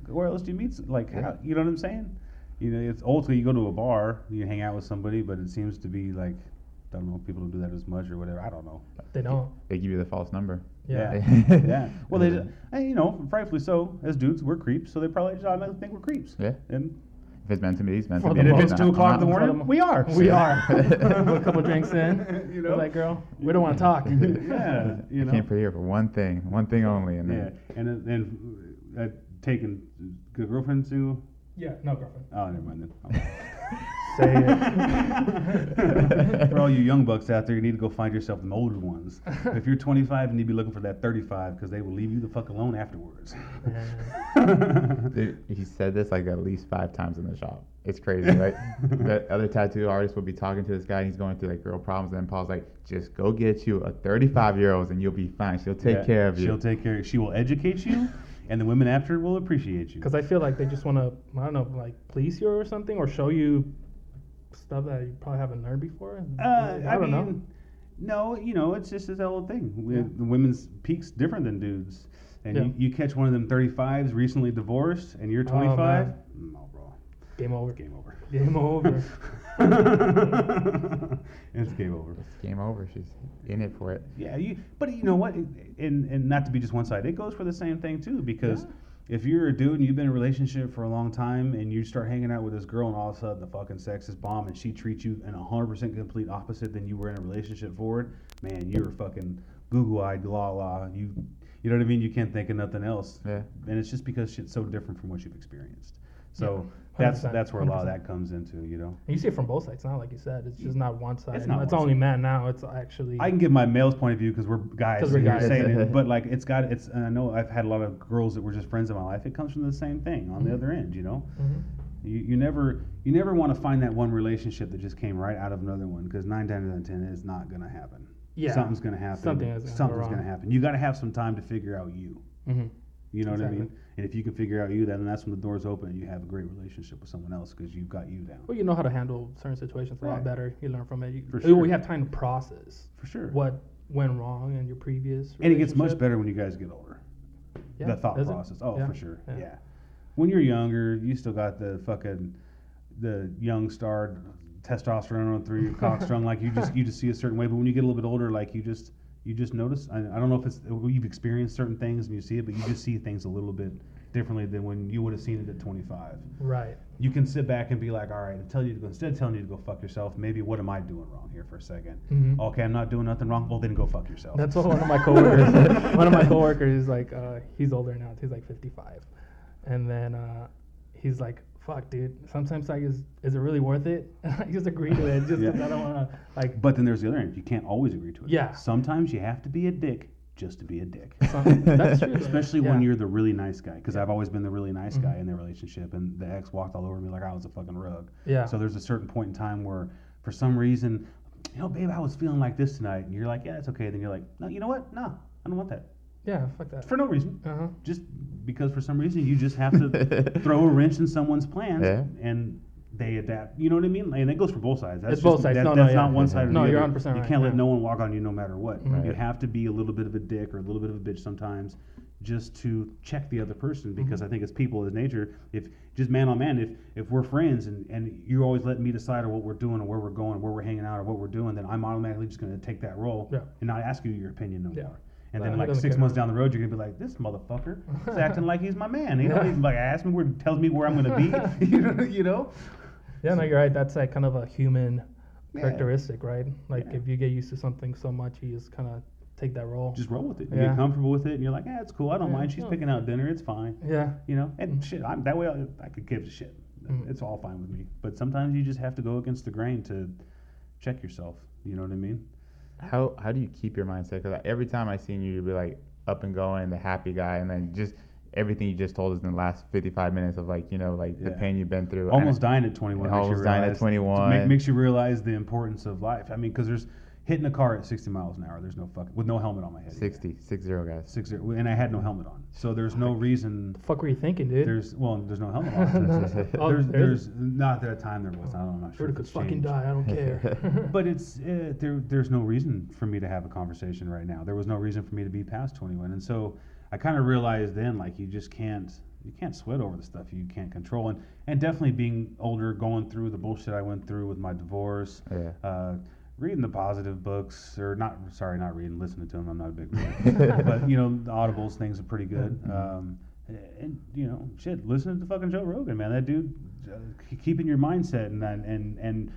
Where else do you meet? Like, Yeah. how, you know what I'm saying? You know, it's ultimately you go to a bar, you hang out with somebody, but it seems to be like, I don't know, people don't do that as much or whatever. I don't know. They don't. They give you the false number. Yeah. Yeah. yeah. Well, they, just, and, you know, rightfully so. As dudes, we're creeps, so they probably just automatically think we're creeps. Yeah. And, If it's meant to be, it's meant For to the be. and if most- it's two o'clock in the morning, we are. We are. Put a couple drinks in. You You know? know, like, girl, we don't want to talk. yeah. You I know. came for here for one thing, one thing only, and Yeah. then And then- then uh, taking good girlfriend single. yeah, no girlfriend. Oh, never mind then. Say For all you young bucks out there, you need to go find yourself the older ones. If you're 25, you need to be looking for that 35 because they will leave you the fuck alone afterwards. Dude, he said this like at least five times in the shop. It's crazy. Like the other tattoo artist will be talking to this guy, and he's going through like girl problems, and then Paul's like, "Just go get you a 35 year old, and you'll be fine. She'll take Yeah, care of you." She'll take care. She will educate you, and the women after will appreciate you. Because I feel like they just want to, I don't know, like please you or something, or show you stuff that you probably haven't learned before. Uh, I, I, don't mean, know. no, you know, it's just this old thing. We, Yeah. The women's peak's different than dudes. And Yeah. you, you catch one of them 35s recently divorced, and you're Oh, 25. man. no, bro. Game over. Game over. Game over. it's game over. It's game over. She's in it for it. Yeah, you. But you know what? And and not to be just one side. It goes for the same thing too. Because if you're a dude and you've been in a relationship for a long time, and you start hanging out with this girl, and all of a sudden the fucking sex is bomb, and she treats you in a hundred percent complete opposite than you were in a relationship for, it, man, you're fucking goo eyed, la la. You You know what I mean? You can't think of nothing else. Yeah. And it's just because shit's so different from what you've experienced. So Yeah, that's 100%, that's where a lot of that comes into, you know. And you see it from both sides now, like you said. It's just not one side. It's, not one only side. men now. It's actually. I can give my male's point of view because we're guys. 'Cause we're guys. saying it, but like it's got it's. I know I've had a lot of girls that were just friends in my life. It comes from the same thing on the Mhm. other end, you know. Mhm. You, you never you never want to find that one relationship that just came right out of another one because nine times out of ten is not gonna happen. Yeah. something's gonna happen. Something is gonna go Something's wrong. gonna happen. You got to have some time to figure out you. Mhm. You know what I mean? And if you can figure out you, then that's when the doors open and you have a great relationship with someone else because you've got you down. Well, you know how to handle certain situations a lot better. You learn from it. You, For sure. We have time to process For sure. what went wrong in your previous. And it gets much better when you guys get older. Yeah, the thought does it? process. Oh, Yeah. for sure. Yeah. Yeah. When you're younger, you still got the fucking the young star testosterone on through your cock strung. Like you just you just see a certain way. But when you get a little bit older, like you just you just notice. I, I don't know if it's you've experienced certain things and you see it, but you just see things a little bit differently than when you would have seen it at 25. Right. You can sit back and be like, all right, tell you to go instead of telling you to go fuck yourself. Maybe what am I doing wrong here for a 2nd Mhm. Okay, I'm not doing nothing wrong. Well, then go fuck yourself. That's what one of my coworkers. one of my coworkers is like, uh, he's older now. He's like 55, and then uh, he's like, "Fuck, dude. Sometimes like, is is it really worth it?" I just agree to it just because Yeah. I don't want to like. But then there's the other end. You can't always agree to it. Yeah. Sometimes you have to be a dick just to be a dick. That's true. Especially when you're the really nice guy. Because I've always been the really nice guy Mhm. in the relationship, and the ex walked all over me like I was a fucking rug. Yeah. So there's a certain point in time where, for some reason, you know, babe, I was feeling like this tonight, and you're like, yeah, it's okay. Then you're like, no, you know what? No, I don't want that. Yeah. Fuck that. For no reason. Uh huh. Just because for some reason you just have to throw a wrench in someone's plans, Yeah. and they adapt. You know what I mean? And that goes for both sides. That's It's both sides. that- No, no, that's yeah. not one side or No, the you're other. 100% right. You can't let no one walk on you no matter what. Mhm. You have to be a little bit of a dick or a little bit of a bitch sometimes, just to check the other person. Because Mm-hmm. I think as people as nature, if just man on man, if if we're friends and and you're always letting me decide on what we're doing or where we're going, or where we're hanging out or what we're doing, then I'm automatically just going to take that role Yeah. and not ask you your opinion no Yeah. more. And then like six care. months down the road, you're gonna be like, this motherfucker is acting like he's my man. He Yeah. don't even like ask me where, tells me where I'm gonna be. you know, you know. Yeah, no, you're right. That's like kind of a human Yeah. characteristic, right? Like Yeah. if you get used to something so much, you just kind of take that role. Just roll with it. You Yeah. get comfortable with it, and you're like, yeah, it's cool. I don't Yeah. mind. She's Yeah. picking out dinner. It's fine. yeah. You know, and Mhm. shit, I'm that way. I, I could give a shit. Mhm. It's all fine with me. But sometimes you just have to go against the grain to check yourself. You know what I mean? How how do you keep your mindset? Because every time I seen you, you'd be like up and going, the happy guy, and then just everything you just told us in the last 55 minutes of like you know like the pain you've been through. Almost dying at 21. makes you Almost dying at 21. Make, makes you realize the importance of life. I mean, because there's hitting a car at 60 miles an hour. There's no fucking with no helmet on my head. either. 60, 60 guys. Six zero, and I had no helmet on, so there's no reason. The fuck were you thinking, dude? There's well, there's no helmet on. No. Oh, there's, there's- there's not that time there was. I don't, I'm not sure. Sure if could it's fucking changed. die. I don't care. But it's uh, there. There's no reason for me to have a conversation right now. There was no reason for me to be past 21, and so I kind of realized then, like you just can't. You can't sweat over the stuff you can't control, and and definitely being older, going through the bullshit I went through with my divorce, Yeah. uh, reading the positive books, or not. Sorry, not reading, listening to them. I'm not a big reader, but you know, the audibles things are pretty good. Um, and you know, shit, listening to fucking Joe Rogan, man. That dude, uh, keeping your mindset and and and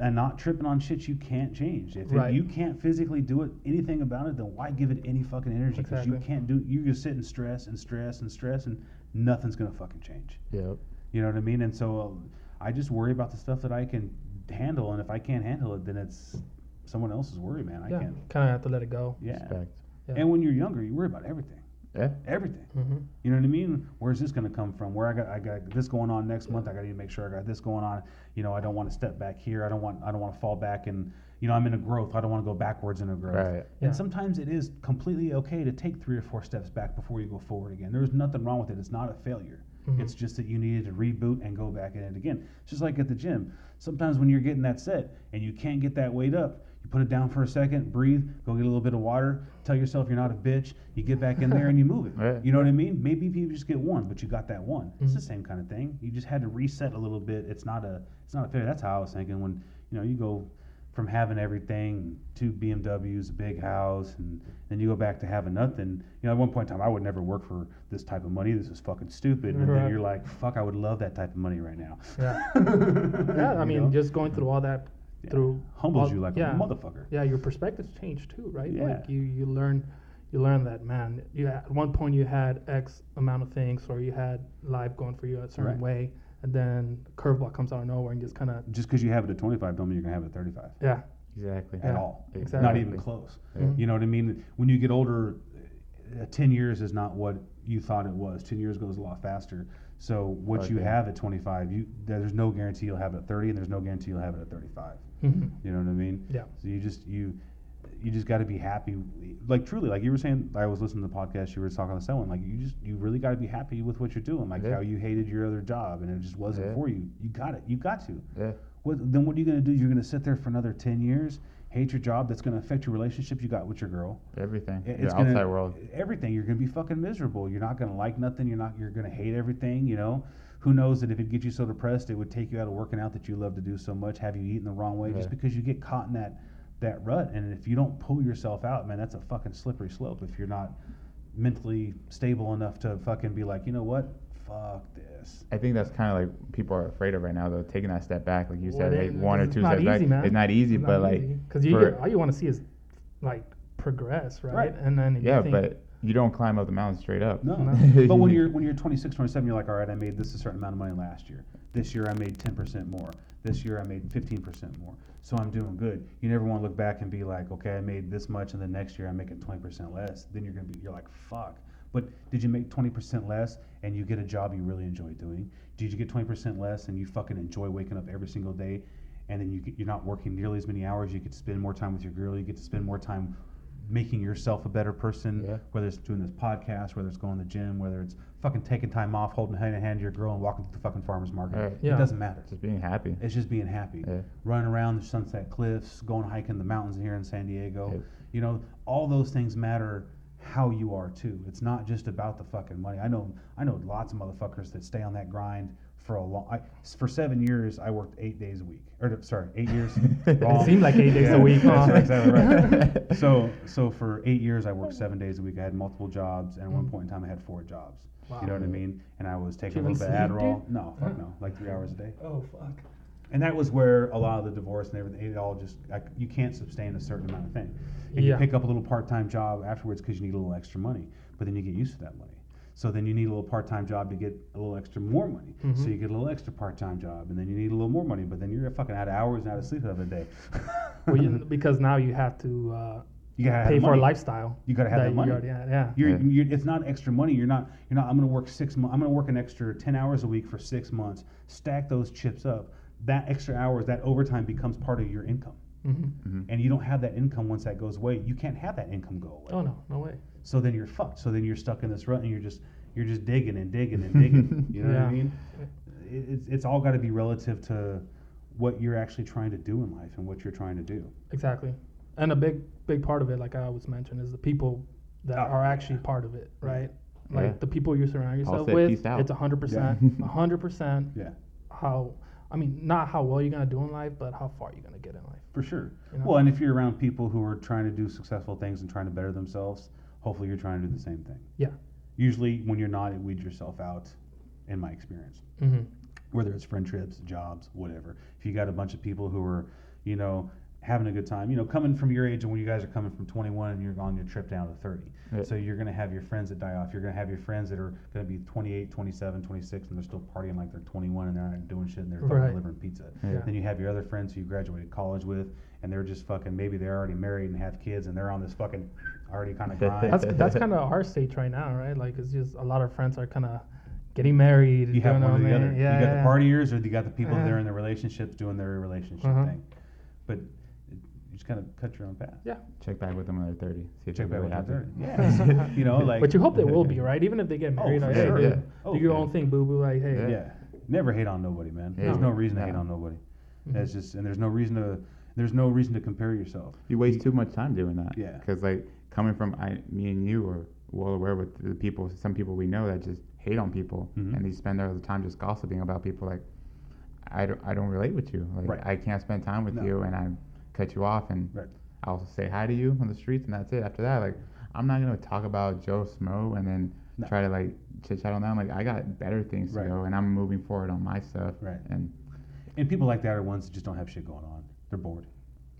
and not tripping on shit you can't change. If Right. you can't physically do it, anything about it, then why give it any fucking energy? Because you can't do. You just sit and stress and stress and stress, and nothing's gonna fucking change. Yep. You know what I mean? And so um, I just worry about the stuff that I can handle, and if I can't handle it, then it's someone else's worry, man. I yeah, can't. kind of have to let it go. Yeah. Yeah. And when you're younger, you worry about everything. Yeah. Everything. hmm You know what I mean? Where's this going to come from? Where I got I got this going on next month. I got to make sure I got this going on. You know, I don't want to step back here. I don't want I don't want to fall back and you know I'm in a growth. I don't want to go backwards in a growth. Right. Yeah. And sometimes it is completely okay to take three or four steps back before you go forward again. There's nothing wrong with it. It's not a failure. Mhm. It's just that you needed to reboot and go back in it again. It's just like at the gym. Sometimes when you're getting that set and you can't get that weight up, you put it down for a second, breathe, go get a little bit of water, tell yourself you're not a bitch, you get back in there and you move it. Right. You know what I mean? Maybe you just get one, but you got that one. It's the same kind of thing. You just had to reset a little bit. It's not a it's not a failure. That's how I was thinking when, you know, you go from having everything, two BMWs, a big house, and then you go back to having nothing. You know, at one point in time, I would never work for this type of money. This is fucking stupid. And then you're like, fuck, I would love that type of money right now. Yeah. Yeah, I mean, know? just going through all that, Yeah. through humbles all- you like yeah. a motherfucker. Yeah, your perspectives change too, right? Yeah. Like you, you learn, you learn that man, you at one point you had X amount of things, or you had life going for you a certain Right. way, and then curveball comes out of nowhere and just kind of Just because you have it at 25, don't mean you're gonna have it at 35 yeah, Exactly. at Yeah, all. exactly. Not even close. Mhm. You know what I mean? When you get older, uh, 10 years is not what you thought it was. 10 years goes a lot faster. So what you have at 25, you there's no guarantee you'll have it at 30, and there's no guarantee you'll have it at 35. Mhm. You know what I mean? yeah, So you just you you just got to be happy. Like truly, like you were saying, I was listening to the podcast. You were talking to someone. Like you just you really got to be happy with what you're doing. Like Yeah. how you hated your other job and it just wasn't Yeah. for you. You got it. You got to. Yeah. What, then what are you going to do? You're going to sit there for another 10 years, hate your job that's going to affect your relationship you got with your girl. Everything. It's gonna, outside world. Everything. You're going to be fucking miserable. You're not going to like nothing. You're not. You're going to hate everything. You know. Who knows that if it gets you so depressed, it would take you out of working out that you love to do so much, have you eaten the wrong way, just because you get caught in that that rut. And if you don't pull yourself out, man, that's a fucking slippery slope. If you're not mentally stable enough to fucking be like, you know what, fuck this. I think that's kind of like people are afraid of right now, though. Taking that step back, like you Well, said, it- like one or two not steps back. easy, man. It's not easy, It's but not like. Cause you get, all you want to see is like progress, right? Right. And then if you yeah, think, but you don't climb up the mountain straight up. No. No. but when you're when you're 26, 27, you're like, all right, I made this a certain amount of money last year. This year I made 10% more. This year I made 15% more. So I'm doing good. You never want to look back and be like, okay, I made this much, and the next year I'm making 20% less. Then you're gonna be, you're like, fuck. But did you make 20% less and you get a job you really enjoy doing? Did you get 20% less and you fucking enjoy waking up every single day? And then you get, you're not working nearly as many hours. You get to spend more time with your girl. You get to spend more time making yourself a better person. Yeah. Whether it's doing this podcast, whether it's going to the gym, whether it's fucking taking time off, holding hand in hand to your girl and walking to the fucking farmer's market. Right. Yeah. It doesn't matter. It's Just being happy. It's just being happy. Yeah. Running around the Sunset Cliffs, going hiking the mountains here in San Diego. Yeah. You know, all those things matter how you are too. It's not just about the fucking money. I know I know lots of motherfuckers that stay on that grind for a long I, for 7 years I worked 8 days a week. Or sorry, 8 years. it seemed like eight days Yeah, a week. huh? exactly right. so so for 8 years I worked 7 days a week. I had multiple jobs and at one Mm. point in time I had 4 jobs. Wow. You know what I mean? And I was taking a little bit of even Adderall. dude? No, fuck Huh? no. Like 3 hours a day. Oh fuck. And that was where a lot of the divorce and everything, it all just, like, you can't sustain a certain amount of thing. And you pick up a little part time job afterwards because you need a little extra money, but then you get used to that money. So then you need a little part time job to get a little extra more money. So Mhm. you get a little extra part time job, and then you need a little more money, but then you're fucking out of hours and out of sleep the other day. Well, you, because now you have to uh, you gotta pay the for a lifestyle. You gotta have that that you money. already had, yeah. You're, Yeah. you're, it's not extra money. You're not. You're not. I'm going to work six. Mo- I'm going to work an extra ten hours a week for six months. Stack those chips up. That extra hours, that overtime becomes part of your income. hmm Mhm. and you don't have that income once that goes away. You can't have that income go away. Oh no, no way. So then you're fucked. So then you're stuck in this rut, and you're just you're just digging and digging and digging. you know what I mean? It, it's it's all got to be relative to what you're actually trying to do in life and what you're trying to do. Exactly. And a big big part of it, like I always mention, is the people that Oh, are actually yeah. part of it, right? Yeah. Like the people you surround yourself said, with. "Peace out." It's hundred percent, Yeah. hundred percent. Yeah, How I mean, not how well you're gonna do in life, but how far you're gonna get in life. for sure. You know? Well, and if you're around people who are trying to do successful things and trying to better themselves, hopefully you're trying to do the same thing. Yeah. Usually, when you're not, it weeds yourself out. In my experience. hmm whether it's friendships, jobs, whatever. If you got a bunch of people who are, you know, having a good time, you know, coming from your age and when you guys are coming from 21 and you're on your trip down to 30. Yeah. So you're going to have your friends that die off. You're going to have your friends that are going to be 28, 27, 26 and they're still partying like they're 21 and they're not doing shit and they're Right. delivering pizza. Yeah. Then you have your other friends who you graduated college with and they're just fucking maybe they're already married and have kids and they're on this fucking already kind of grind. That's that's kind of our stage right now, right? Like it's just a lot of friends are kind of getting married. you have one or the other. Yeah, you got yeah. the partiers, or you got the people that Uh-huh. are in their relationships doing their relationship Uh-huh. thing. But you just kind of cut your own path. Yeah. Check back with them when they're 30. See if Check they're back really with your happy. thirty. Yeah, you know, like. but you hope they will be, right? Even if they get Oh, married, for like, hey, sure. do, Yeah. Oh, do your own thing, boo boo. Like, hey, Yeah. Yeah, never hate on nobody, man. Yeah. There's no No. reason to hate on nobody. Mhm. That's just, and there's no reason to, there's no reason to compare yourself. You waste too much time doing that. Yeah. Because like coming from I, me and you are well aware with the people, some people we know that just hate on people Mhm. and they spend their time just gossiping about people. Like, I don't, I don't relate with you. Like, Right. I can't spend time with No. you, and I cut you off, and Right. I'll say hi to you on the streets, and that's it. After that, like, I'm not gonna talk about Joe Smo and then No. try to like chit chat on them. Like, I got better things Right. to go, and I'm moving forward on my stuff. Right. And And people like that are ones that just don't have shit going on. They're bored.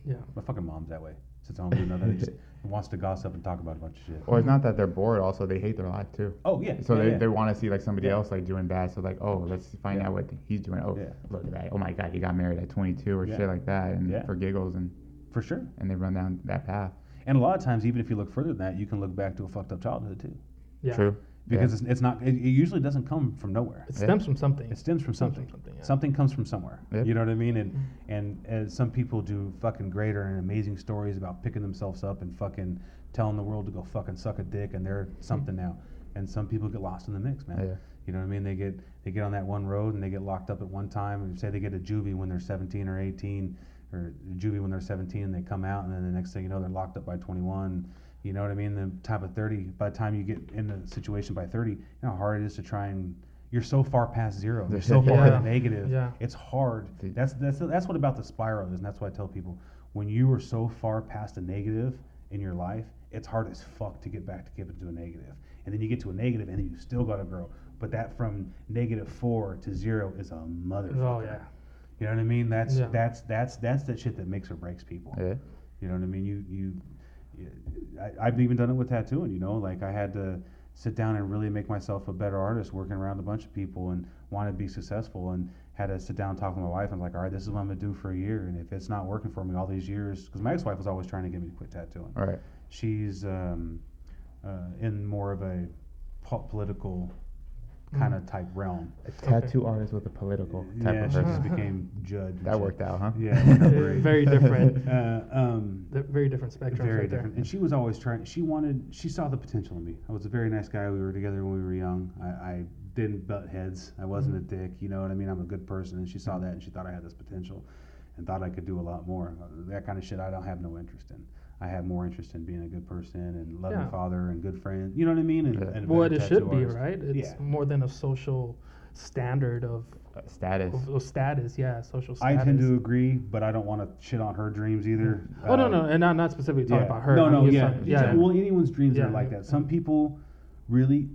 yeah. My fucking mom's that way. It's sits home doing nothing. Just wants to gossip and talk about a bunch of shit. Or it's not that they're bored. Also, they hate their life too. Oh yeah. So yeah, they, yeah. they want to see like somebody Yeah. else like doing bad. So like, oh, let's find Yeah. out what he's doing. Oh, Yeah. look at that. Oh my God, he got married at 22 or Yeah. shit like that, and Yeah. for giggles, and for sure. and they run down that path. And a lot of times, even if you look further than that, you can look back to a fucked up childhood too, Yeah. True. Because Yeah. it's, it's not. It, it usually doesn't come from nowhere. It Yeah. stems from something. It stems from Stems something. from something, yeah. Something comes from somewhere. Yeah. You know what I mean? And Mhm. and as some people do fucking greater and amazing stories about picking themselves up and fucking telling the world to go fucking suck a dick and they're something now. And some people get lost in the mix, man. Yeah. You know what I mean? They get they get on that one road and they get locked up at one time. And say they get a juvie when they're 17 or 18, or juvie when they're 17, and they come out, and then the next thing you know, they're locked up by 21. You know what I mean? The type of 30. By the time you get in a situation by 30, you know how hard it is to try and. You're so far past zero. You're so far in Yeah. the negative. Yeah. It's hard. That's that's that's what about the spiral is, and that's why I tell people when you are so far past a negative in your life, it's hard as fuck to get back to get into a negative. And then you get to a negative, and then you still got to grow. But that from negative four to zero is a motherfucker. Oh yeah. You know what I mean? That's Yeah. that's that's that's the shit that makes or breaks people. Yeah. You know what I mean? You, you I, I've even done it with tattooing. You know, like I had to sit down and really make myself a better artist, working around a bunch of people and wanted to be successful, and had to sit down and talk to my wife. I'm like, all right, this is what I'm gonna do for a year, and if it's not working for me all these years, because my ex-wife was always trying to get me to quit tattooing. All right. She's um, uh, in more of a po- political kind of type realm. A tattoo artist with a political type yeah, of she person. just became judge. that shit. worked out, huh? Yeah, it worked out Yeah, great. very different. Uh, um, very different spectrum. very right different. And she was always trying. She wanted. She saw the potential in me. I was a very nice guy. We were together when we were young. I, I didn't butt heads. I wasn't a dick. You know what I mean? I'm a good person. And she saw that, and she thought I had this potential, and thought I could do a lot more. That kind of shit, I don't have no interest in. I have more interest in being a good person and loving Yeah. father and good friend. You know what I mean? And, Yeah. and. What it should be, artist. right? It's Yeah. more than a social standard of, Uh, status. of, of status. Yeah, social I tend to agree, but I don't want to shit on her dreams either. Oh no, Uh, no, and not not specifically talking about her. No, I'm no, yeah, talking- yeah. Well, anyone's dreams Yeah, are like that. Some people really.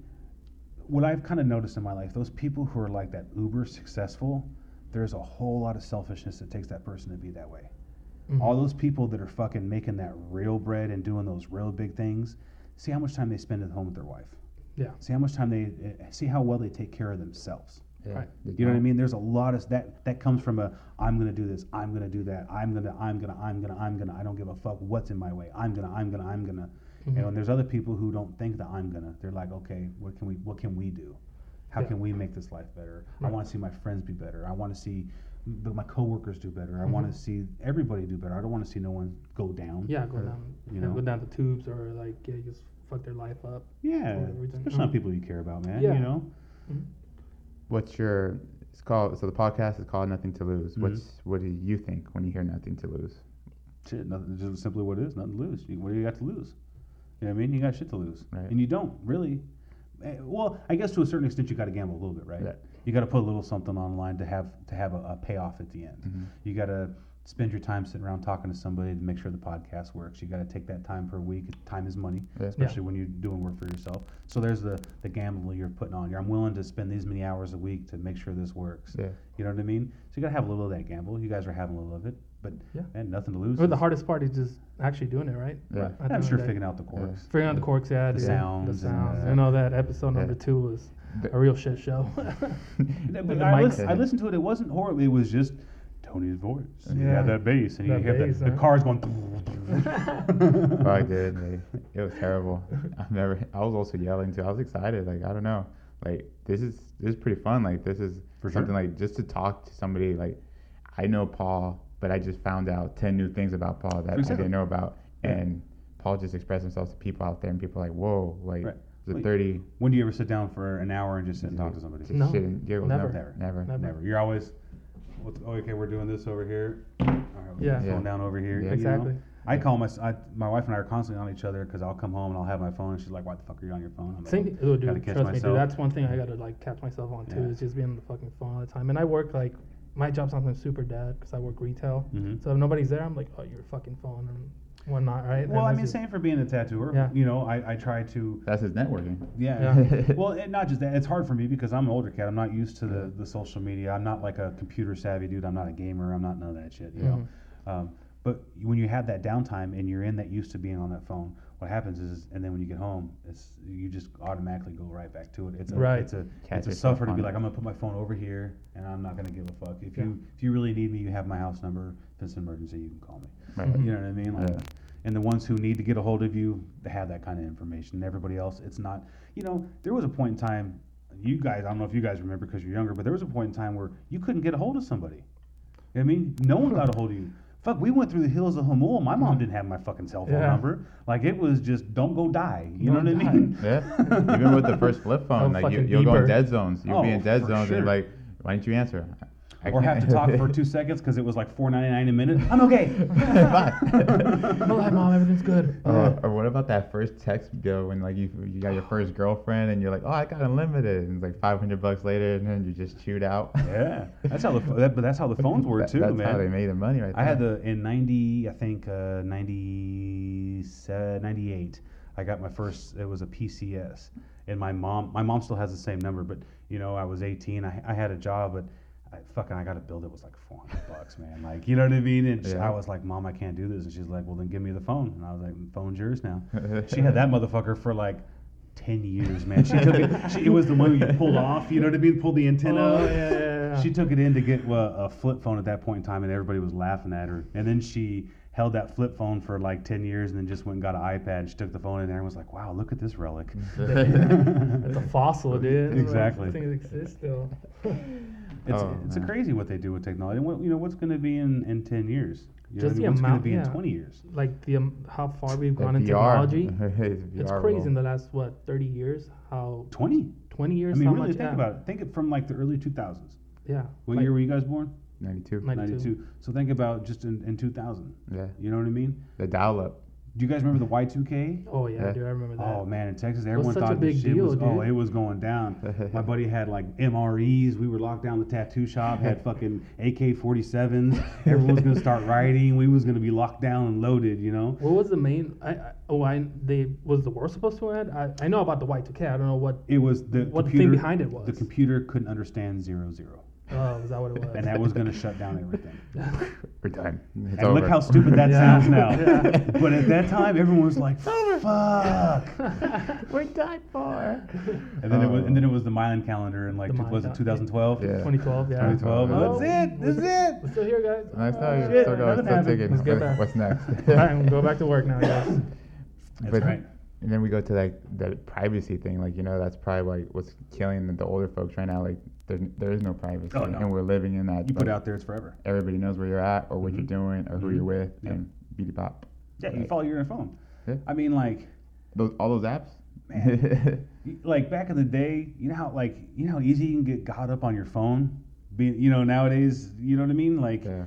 What I've kind of noticed in my life, those people who are like that uber successful, there's a whole lot of selfishness that takes that person to be that way. Mhm. All those people that are fucking making that real bread and doing those real big things, see how much time they spend at home with their wife. Yeah. See how much time they eh, see how well they take care of themselves. Yeah. Right. You know what I mean? There's a lot of that that comes from a I'm gonna do this, I'm gonna do that, I'm gonna, I'm gonna, I'm gonna, I'm gonna, I don't give a fuck what's in my way. I'm gonna, I'm gonna, I'm gonna. Mhm. And there's other people who don't think that I'm gonna. They're like, okay, what can we what can we do? How Yeah. can we make this life better? I want to see my friends be better. I want to see m- my coworkers do better. I Mhm. want to see everybody do better. I don't want to see no one go down. Yeah, go or, down, you know. go down the tubes or like yeah, just fuck their life up. Yeah, or everything. especially on Mhm. people you care about, man. Yeah. You know. What's your? It's called. So the podcast is called Nothing to Lose. Mhm. What's what do you think when you hear Nothing to Lose? Shit, nothing. Just simply what it is. Nothing to lose. What do you got to lose? You know what I mean? You got shit to lose, Right. and you don't really. Eh, Well, I guess to a certain extent, you got to gamble a little bit, right? Yeah. You got to put a little something online to have to have a, a payoff at the end. Mhm. You got to spend your time sitting around talking to somebody to make sure the podcast works. You got to take that time for a week. Time is money, Yeah. especially when you're doing work for yourself. So there's the the gamble you're putting on. You're, I'm willing to spend these many hours a week to make sure this works. Yeah. You know what I mean? So you got to have a little of that gamble. You guys are having a little of it, but Yeah. man, nothing to lose. Or the hardest part is just actually doing it, right? Yeah. At I'm sure of the day. figuring out the quirks. Figuring out the corks, yeah, The dude. sounds the and sounds. the- I know that episode Yeah. number two was The- a real shit show. But I, mics. listen, I listened to it. It wasn't horrible. It was just Tony's voice. And You Yeah. have that bass, and you That hear bass, the, the cars going. I did. like, it was terrible. I've never. I was also yelling too. I was excited. Like I don't know. Like this is this is pretty fun. Like this is For sure. something like just to talk to somebody. Like I know Paul, but I just found out ten new things about Paul that I didn't know about. Yeah. And Paul just expressed himself to people out there, and people are like, whoa, like Right. The Wait. thirty. When do you ever sit down for an hour and just sit and talk to somebody? No, shit and giggles. never. Never. Never. Never. Never. You're always. What's, oh, okay, we're doing this over here. All right, we're Yeah. phone Yeah. down over here. Yeah. you know? exactly. I call my I, my wife and I are constantly on each other because I'll come home and I'll have my phone and she's like, "Why the fuck are you on your phone?" I'm like, Same thing, oh, Gotta dude. catch Trust me, myself. dude. That's one thing I gotta like catch myself on too. Yeah. Is just being on the fucking phone all the time. And I work like my job's something super dead because I work retail. Mhm. So if nobody's there, I'm like, oh, your fucking phone and whatnot, right? Well, I mean, same for being a tattooer. Yeah. You know, I, I try to That's his networking. Yeah. Yeah. well, and not just that. It's hard for me because I'm an older cat. I'm not used to the, the social media. I'm not like a computer savvy dude. I'm not a gamer. I'm not none of that shit. You know. Mm-hmm. Um, But when you have that downtime and you're in that used to being on that phone, what happens is, and then when you get home, it's you just automatically go right back to it. It's a, Right. it's a Catch it's a suffer to be it. like, I'm gonna put my phone over here, and I'm not gonna give a fuck. If Yeah. you if you really need me, you have my house number. If it's an emergency, you can call me. Right. You know what I mean? Like, Yeah. and the ones who need to get a hold of you, they have that kind of information. Everybody else, it's not. You know, there was a point in time. You guys, I don't know if you guys remember because you're younger, but there was a point in time where you couldn't get a hold of somebody. You know what I mean, no one got a hold of you. Fuck, we went through the hills of Jamul. My mom didn't have my fucking cell phone Yeah. number. Like it was just, don't go die. You Don't know what I mean? Yeah, even with the first flip Oh, phone, like you, you'll go in dead zones. You'll be Oh, in dead zones, and sure. you're like, why didn't you answer? I Or have to talk for two seconds because it was like four ninety nine a minute. I'm okay. Oh, hi, mom. Everything's good. Uh, or what about that first text bill when like you you got your first girlfriend and you're like, oh, I got unlimited, and it's like 500 bucks later, and then you just chewed out. yeah, that's how the pho- that, but that's how the phones were That- too, That's man. That's how they made the money right there. I had the in 90 I think uh 90 98 I got my first it was a PCS and my mom my mom still has the same number but you know I was 18 I, I had a job but I fucking I got to build it was like 400 bucks man like you know what I mean and she- Yeah. I was like mom I can't do this and she's like well then give me the phone and I was like phone's yours now she had that motherfucker for like 10 years man she took it she, it was the one you pulled off you know what I mean pulled the antenna Oh, yeah, yeah, yeah. she took it in to get uh, a flip phone at that point in time, and everybody was laughing at her. And then she held that flip phone for like 10 years and then just went and got an iPad. and She took the phone in there and was like, wow, look at this relic. It's a fossil, dude. Exactly. Things exist still. It's, Oh, it's man. crazy what they do with technology. And what, you know, what's going to be in, in 10 years? You know Just what I mean? the what's going to amount- be in yeah. 20 years? Like the um, how far we've The gone in VR. technology. It's It's crazy will- in the last what 30 years. How 20? 20 years? I mean, how really much? think yeah. about it. Think it from like the early 2000s. Yeah. What like year were you guys born? 92. 92. So think about just in, in 2000. Yeah. You know what I mean? The dial up. Do you guys remember the Y2K? Oh yeah, Yeah. dude, I remember that. Oh man, in Texas, everyone such a thought big this shit deal, was oh, it was going down. My buddy had like MREs. We were locked down the tattoo shop. Had fucking AK-47s. Everyone was gonna start rioting. We was gonna be locked down and loaded. You know. What was the main? I, I oh I they was the war supposed to end? I, I know about the Y2K. I don't know what It was the what the computer, thing behind it was. The computer couldn't understand zero zero, Oh, is that what it was? and that was gonna shut down everything. We're done. It's and look how stupid that Yeah. sounds now. Yeah. But at that time, everyone was like, "Fuck." We're done for. And then it was, oh. and then it was the Milan calendar, and like, The two- Mayan was it cal- 2012? Yeah. 2012, yeah. 2012. Oh, That's it. That's it. We're still here, guys. Nice Oh, time. shit, Still going. nothing Still happened. ticking. Let's get back. What's next? All right, I'm gonna go back to work now, guys. That's But- right. And then we go to like the privacy thing. Like you know, that's probably like what's killing the, the older folks right now. Like there, there is no privacy, Oh, no. and we're living in that. You put it out there, it's forever. Everybody knows where you're at, or what Mhm. you're doing, or who Mhm. you're with, Yeah. and beauty pop. Yeah, you follow your phone. Yeah. I mean, like, Those all those apps. Man. like back in the day, you know how like you know how easy you can get caught up on your phone. Being, you know, nowadays, you know what I mean. Like, yeah.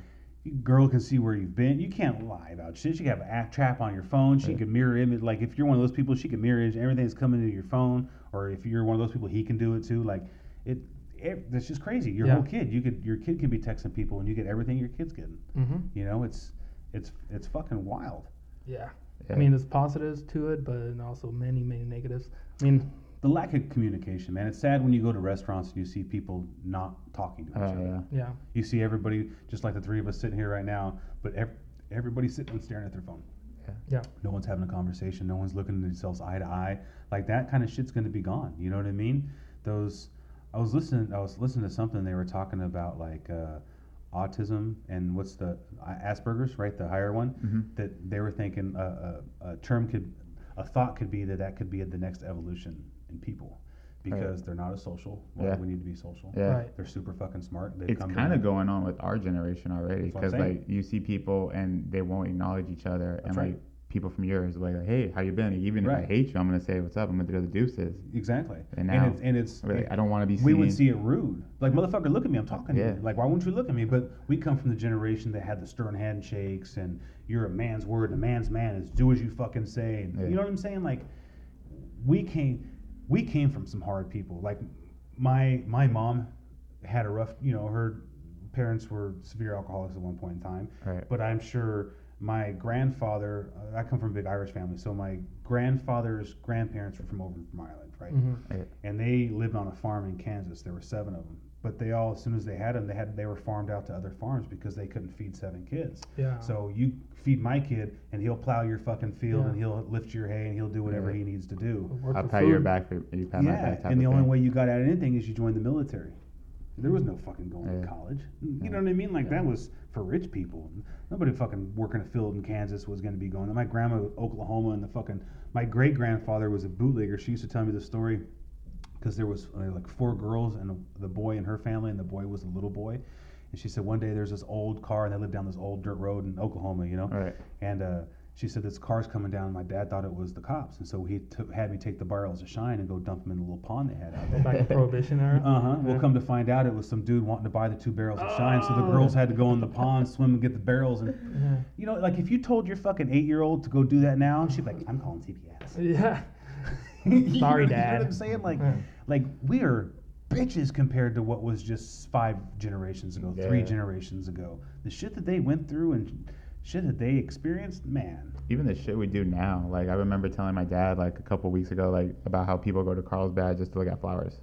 girl can see where you've been. You can't lie about shit. She can have an app trap on your phone. She Yeah. can mirror image. Like, if you're one of those people, she can mirror image everything that's coming into your phone. Or if you're one of those people, he can do it too. Like, it. It that's just crazy. Your Yeah. whole kid, you could your kid can be texting people, and you get everything your kid's getting. Mm-hmm. You know, it's it's it's fucking wild. Yeah. Yeah. I mean, there's positives to it, but also many, many negatives. I mean, The lack of communication, man. It's sad when you go to restaurants and you see people not talking to each Oh other. yeah. yeah. You see everybody, just like the three of us sitting here right now, but ev- everybody's sitting and staring at their phone. Yeah. No one's having a conversation. No one's looking at themselves eye to eye. Like that kind of shit's going to be gone. You know what I mean? Those. I was listening. I was listening to something they were talking about, like uh, autism and what's the uh, Asperger's, right? The higher one. Mhm. That they were thinking a, a, a term could, a thought could be that that could be the next evolution in people, because they're not as social. Well, Yeah. we need to be social. Yeah. Right. They're super fucking smart. They've It's come to kind of going on with our generation already That's what I'm because like you see people and they won't acknowledge each other and right. like people from yours like hey how you been even if I hate you I'm gonna say what's up I'm gonna do the deuces Exactly. And and now- it's, and it's Like, I don't want to be seen we would see it rude. Like, motherfucker, look at me, I'm talking to you. Like, why won't you look at me? But we come from the generation that had the stern handshakes and you're a man's word and a man's man is do as you fucking say. And, Yeah. You know what I'm saying? Like, we came, we came from some hard people. Like, my my mom had a rough, you know, her parents were severe alcoholics at one point in time. right But I'm sure my grandfather, uh, I come from a big Irish family, so my grandfather's grandparents were from over from Ireland, right? Mm-hmm. and they lived on a farm in Kansas. There were seven of them, but they all as soon as they had them, they had they were farmed out to other farms because they couldn't feed seven kids. Yeah. So you feed my kid, and he'll plow your fucking field, Yeah. and he'll lift your hay, and he'll do whatever Yeah. he needs to do. I'll for pat your back for you pat my Yeah, back. and the only thing. way you got out of anything is you joined the military. There was no fucking going Yeah. to college. You Yeah. know what I mean? Like Yeah. that was for rich people. Nobody fucking working a field in Kansas was going to be going. My grandma, Oklahoma, and the fucking my great grandfather was a bootlegger. She used to tell me the story because there was uh, like four girls and a, the boy in her family, and the boy was a little boy. And she said one day there's this old car, and they lived down this old dirt road in Oklahoma, you know. Right. And uh, she said this car's coming down. My dad thought it was the cops, and so he took had me take the barrels of shine and go dump them in the little pond they had out there. Back in Prohibition era. Uh huh. Well, Yeah. come to find out, it was some dude wanting to buy the two barrels of shine. So the Oh. girls had to go in the pond, swim, and get the barrels. And Yeah. you know, like if you told your fucking eight year old to go do that now, she'd be like, "I'm calling CPS." Yeah. You Sorry, know, You know Dad. what I'm saying? Like, Yeah. like we are bitches compared to what was just five generations ago, three generations ago. The shit that they went through and shit that they experienced, man. Even the shit we do now. Like I remember telling my dad like a couple weeks ago, like about how people go to Carlsbad just to look at flowers.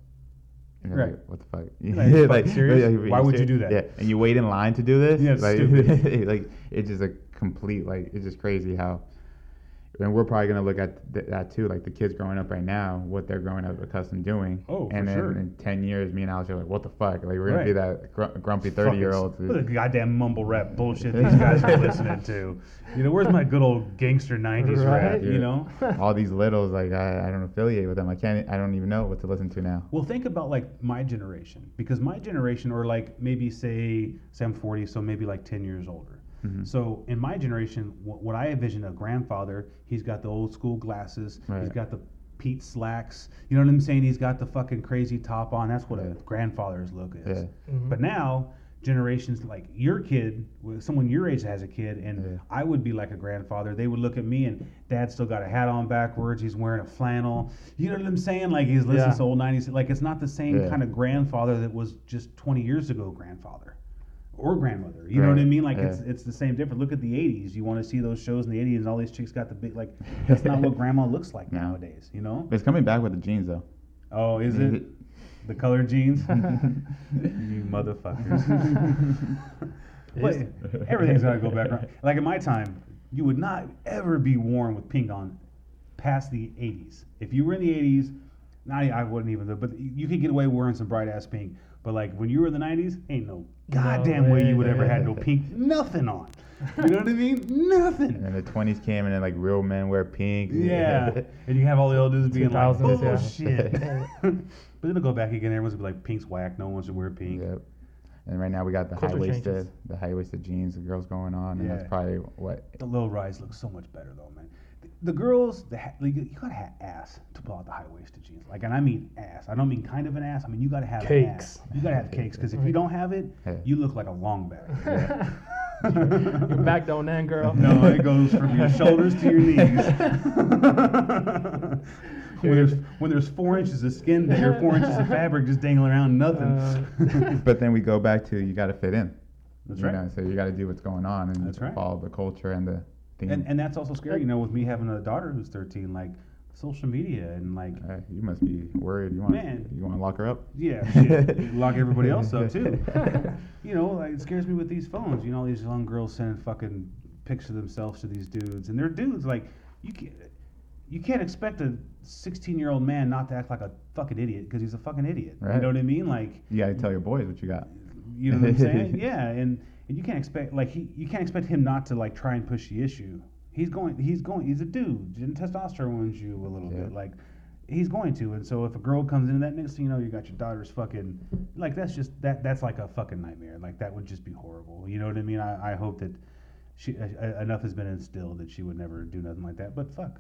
And Right. Like, what the fuck? Like, you fucking serious? are Why would you do that? Yeah, and you wait in line to do this. Yeah, like, stupid. like it's just a complete like it's just crazy how. And we're probably gonna look at th- that too, like the kids growing up right now, what they're growing up accustomed to doing. Oh, for and then sure. in ten years, me and Alex are like, what the fuck? Like we're gonna be that gr- grumpy thirty year old. What the goddamn mumble rap bullshit these guys are listening to. You know, where's my good old gangster '90s rap? Right? You know. all these littles like I, I don't affiliate with them. I can't. I don't even know what to listen to now. Well, think about like my generation, because my generation, or like maybe say, say I'm 40, so maybe like 10 years older. Mhm. So in my generation, wh- what I envision a grandfather, he's got the old school glasses, he's got the Pete slacks. You know what I'm saying? He's got the fucking crazy top on. That's what Yeah. a grandfather's look is. Yeah. Mhm. But now generations like your kid, with someone your age that has a kid, and Yeah. I would be like a grandfather. They would look at me and Dad still got a hat on backwards. He's wearing a flannel. You know what I'm saying? Like he's listening Yeah. to old '90s. Like it's not the same Yeah. kind of grandfather that was just 20 years ago grandfather or grandmother. You know what I mean? Like it's Yeah. it's the same difference. Look at the '80s. You want to see those shows in the '80s, and all these chicks got the big like. That's not what grandma looks like No. nowadays. You know? It's coming back with the jeans though. Oh, is it the color jeans? you motherfuckers. But everything's got to go back around. Like in my time, you would not ever be worn with pink on past the 80s. If you were in the 80s, I, I wouldn't even, but you could get away wearing some bright ass pink. But like when you were in the 90s, ain't no goddamn way you would ever had no pink, nothing on. You know what I mean? And Nothing. then the twenties came and then like real men wear pink. Yeah. And you have all the old dudes being like, 2000s, yeah. but then it'll go back again. Everyone's gonna be like, pink's whack. No one should wear pink. Yep. And right now we got the high waisted, the high waisted jeans, the girls going on, and Yeah. that's probably what. The low rise looks so much better though, man. The, the girls, the ha- like, you gotta have ass to pull out the high waisted jeans. Like, and I mean ass. I don't mean kind of an ass. I mean you gotta have Cakes. ass. You gotta have cakes because if you don't have it, Yeah. you look like a long back. Your back don't end, girl. No, it goes from your shoulders to your knees. when there's when there's four inches of skin or four inches of fabric just dangling around, nothing. Uh, But then we go back to you got to fit in. That's you right. Know, so you got to do what's going on and That's right. follow the culture and the theme. And and that's also scary, you know, with me having a daughter who's 13, like social media and like Uh, you must be worried. You want Man. you want to lock her up? Yeah, shit. lock everybody else up too. You know, like, it scares me with these phones. You know, all these young girls sending fucking pics of themselves to these dudes, and they're dudes. Like, you can't, you can't expect a 16 year old man not to act like a fucking idiot because he's a fucking idiot. Right. You know what I mean? Like, You got to tell your boys what you got. you know what I'm saying? yeah, and and you can't expect like he, you can't expect him not to like try and push the issue. He's going, he's going, he's a dude. And testosterone you a little Yeah. bit, like he's going to. And so if a girl comes into that, next thing you know, you got your daughter's fucking, like that's just that that's like a fucking nightmare. Like that would just be horrible. You know what I mean? I, I hope that she uh, enough has been instilled that she would never do nothing like that. But fuck,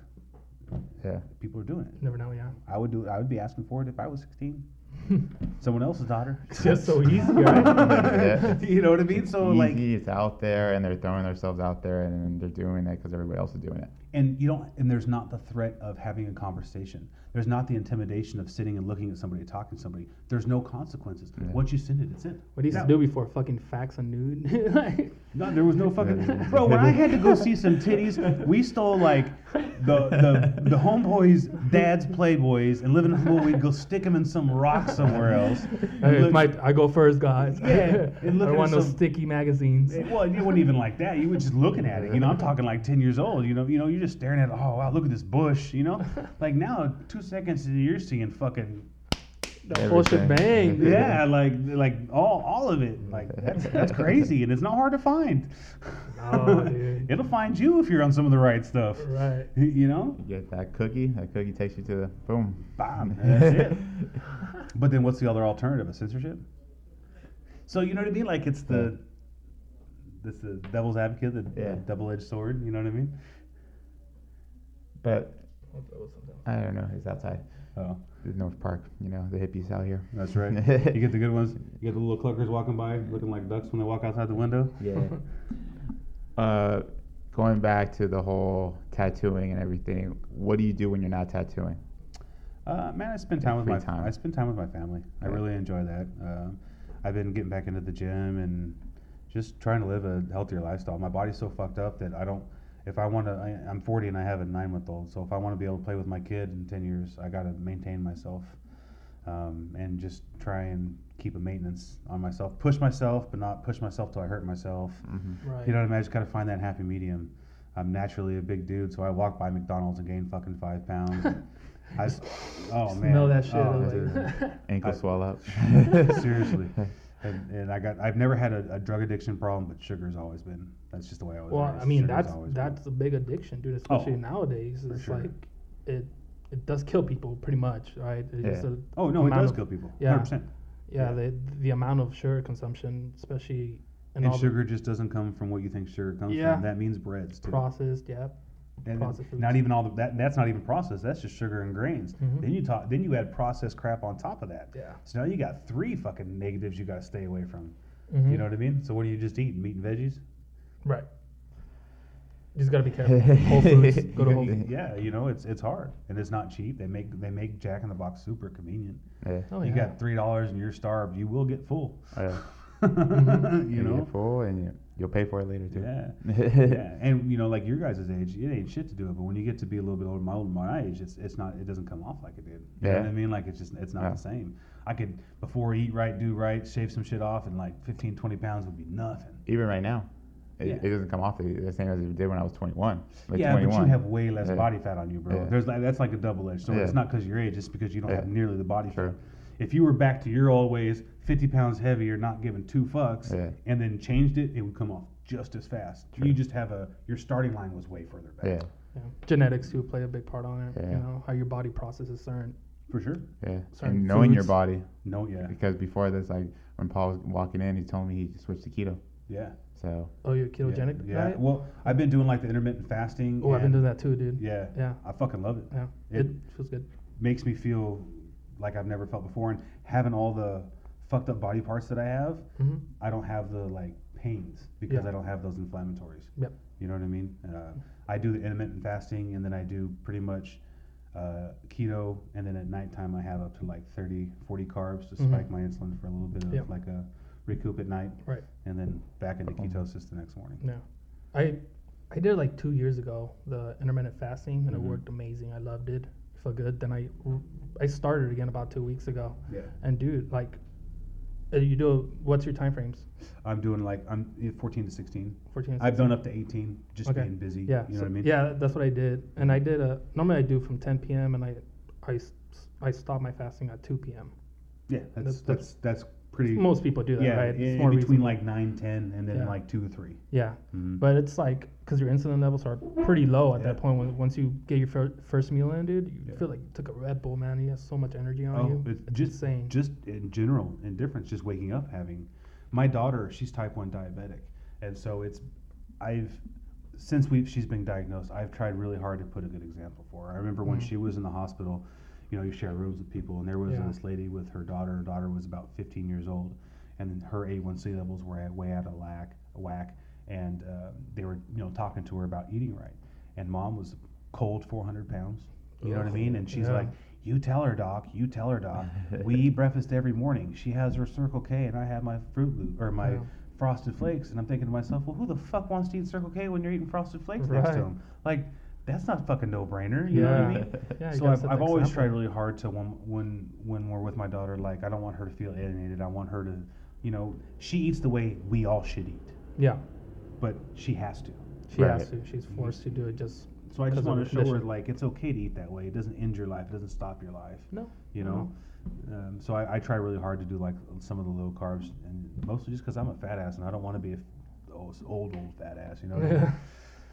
Yeah. people are doing it. never know, yeah. I would do. I would be asking for it if I was 16. Someone else's daughter. It's just so easy, right? Yeah. you know what I mean? So like. Easy, it's out there, and they're throwing themselves out there, and they're doing it because everybody else is doing it. And you don't and there's not the threat of having a conversation there's not the intimidation of sitting and looking at somebody and talking to somebody there's no consequences Yeah. once you send it it's in What do you Now- to do before fucking fax a nude. like, no, there was no fucking bro. When I had to go see some titties, we stole like the the the homeboys' dad's playboys and living in the we'd go stick them in some rock somewhere else. hey, look- my, I go first, guys. Yeah, I and don't look at want no some- sticky magazines. Eh, Well, you wasn't even like that. You were just looking at it. You know, I'm talking like ten years old. You know, you know, you're just staring at. Oh wow, look at this bush. You know, like now, two seconds and you're seeing fucking. The whole Everything. shebang. dude. Yeah, like like all all of it. Like that's that's crazy, and it's not hard to find. No, dude. It'll find you if you're on some of the right stuff. Right. You know, You get that cookie. That cookie takes you to the boom. bam, that's it. But then what's the other alternative? A censorship? So you know what I mean? Like it's the this the devil's advocate, the, Yeah. double-edged sword. You know what I mean? But I don't know. It's outside. Oh, The North Park. You know the hippies out here. that's right. you get the good ones. You get the little cluckers walking by, looking like ducks when they walk outside the window. Yeah. uh, going back to the whole tattooing and everything. What do you do when you're not tattooing? Uh, man, I spend time with my time. I spend time with my family. I really enjoy that. Uh, I've been getting back into the gym and just trying to live a healthier lifestyle. My body's so fucked up that I don't. If I want to, I, I'm 40 and I have a nine month old. So if I want to be able to play with my kid in 10 years, I got to maintain myself um, and just try and keep a maintenance on myself. Push myself, but not push myself till I hurt myself. Mm-hmm. Right. You know what I mean? I just got to find that happy medium. I'm naturally a big dude, so I walk by McDonald's and gain fucking five pounds. I, s- oh man, Smell that shit. Oh, I'm dude. like, Ankle I- swell up. Seriously. And, and I got I've never had a, a drug addiction problem, but sugar's always been that's just the way I was. well, raised. I mean, Sugar's that's always been- that's a big addiction, dude. Oh, especially Oh, nowadays, it's sure. like it it does kill people pretty much, right? It's Yeah. Oh no, it does of- kill people. yeah. Hundred percent. yeah, Yeah. the the amount of sugar consumption, especially And all sugar just doesn't come from what you think sugar comes Yeah. from. That means breads too. processed, yeah. And then foods. not even all the, that. That's not even processed. That's just sugar and grains. Mhm. Then you talk. Then you add processed crap on top of that. Yeah. So now you got three fucking negatives you got to stay away from. Mhm. You know what I mean? So what do you just eat? Meat and veggies? Right. You just gotta be careful. Whole Foods, go to Whole Foods. Yeah, you know it's it's hard and it's not cheap. They make they make Jack in the Box super convenient. Yeah. Oh you yeah. got three dollars and you're starved. You will get full. Yeah. you know. get full and you, you'll pay for it later too. Yeah. yeah, and you know, like your guys' age, it ain't shit to do it. But when you get to be a little bit older, my my age, it's it's not. It doesn't come off like it did. You know Yeah. what I mean? Like it's just it's not Yeah. the same. I could before eat right, do right, shave some shit off, and like 15, 20 pounds would be nothing. Even right now, it, Yeah. it doesn't come off the, the same as it did when I was 21. Like yeah, 21. but you have way less body fat on you, bro. There's like, that's like a double edged sword. Yeah. It's not because your age; it's because you don't have nearly the body fat. If you were back to your old ways, 50 pounds heavier, not giving two fucks, Yeah. and then changed it, it would come off just as fast. True. You just have a your starting line was way further back. Yeah, Yeah. Genetics too play a big part on it. Yeah. You know how your body processes certain. for sure. yeah. Certain And knowing your body, No, yeah, because before this, like when Paul was walking in, he told me he switched to keto. yeah. So Oh, you're ketogenic Yeah, yeah. Well, I've been doing like the intermittent fasting. Oh, I've been doing that too, dude. Yeah, Yeah. I fucking love it. Yeah. It- It, feels good. Makes me feel like I've never felt before, and having all the fucked up body parts that I have, hmm I don't have the like pains because Yeah. I don't have those inflammatories. Yep. You know what I mean? Uh, I do the intermittent fasting, and then I do pretty much uh, keto, and then at nighttime I have up to like 30, 40 carbs to Mhm. spike my insulin for a little bit of Yep. like a recoup at night, Right. and then back into Uh-oh. ketosis the next morning. Yeah. I I did it like two years ago the intermittent fasting and Mhm. it worked amazing. I loved it. Felt good. Then I I started again about two weeks ago. Yeah. And dude, like, uh, you do what's your time frames? I'm doing like I'm eh, 14 to 16. 14. and I've 16? done up to 18, just Okay. being busy. Yeah. you know so- what I mean? Yeah, that's what I did. And I did a normally I do from 10 p.m. and I I I stop my fasting at 2 p.m. yeah. That's That's- that's that's pretty. Most people do that, yeah, right? It's in more between reasonable. like 9, 10, and then Yeah. like two or three. Yeah. Mhm. But it's like because your insulin levels are pretty low at Yeah. that point. When, once you get your fir- first meal in, dude, you Yeah. feel like you took a Red Bull, man. You have so much energy on Oh, you. it's It's just insane. just in general indifference, just waking up having. My daughter, she's type one diabetic, and so it's, I've, since we have she's been diagnosed, I've tried really hard to put a good example for her. I remember when Mm. she was in the hospital, you know, you share rooms with people, and there was Yeah. this lady with her daughter. Her daughter was about 15 years old, and her A1C levels were at, way out of whack, whack, and uh, they were, you know, talking to her about eating right. and mom was cold 400 pounds. You know what I mean? And she's Yeah. like, "You tell her, doc. You tell her, doc. we eat breakfast every morning. She has her Circle K, and I have my Fruit Loop or my Yeah. Frosted Flakes." And I'm thinking to myself, "Well, who the fuck wants to eat Circle K when you're eating Frosted Flakes next to them? Like, that's not fucking no brainer. You know what I mean?" Yeah, so I've, I've always tried really hard to when when when we're with my daughter, like I don't want her to feel alienated. I want her to, you know, she eats the way we all should eat, Yeah, but she has to. she Right. has to. She's forced to do it. Just So I just want to show her like it's okay to eat that way. It doesn't end your life. It doesn't stop your life. no. You no. know. Um, so I, I try really hard to do like some of the low carbs, and mostly just because I'm a fat ass and I don't want to be a f- old old old fat ass. You know.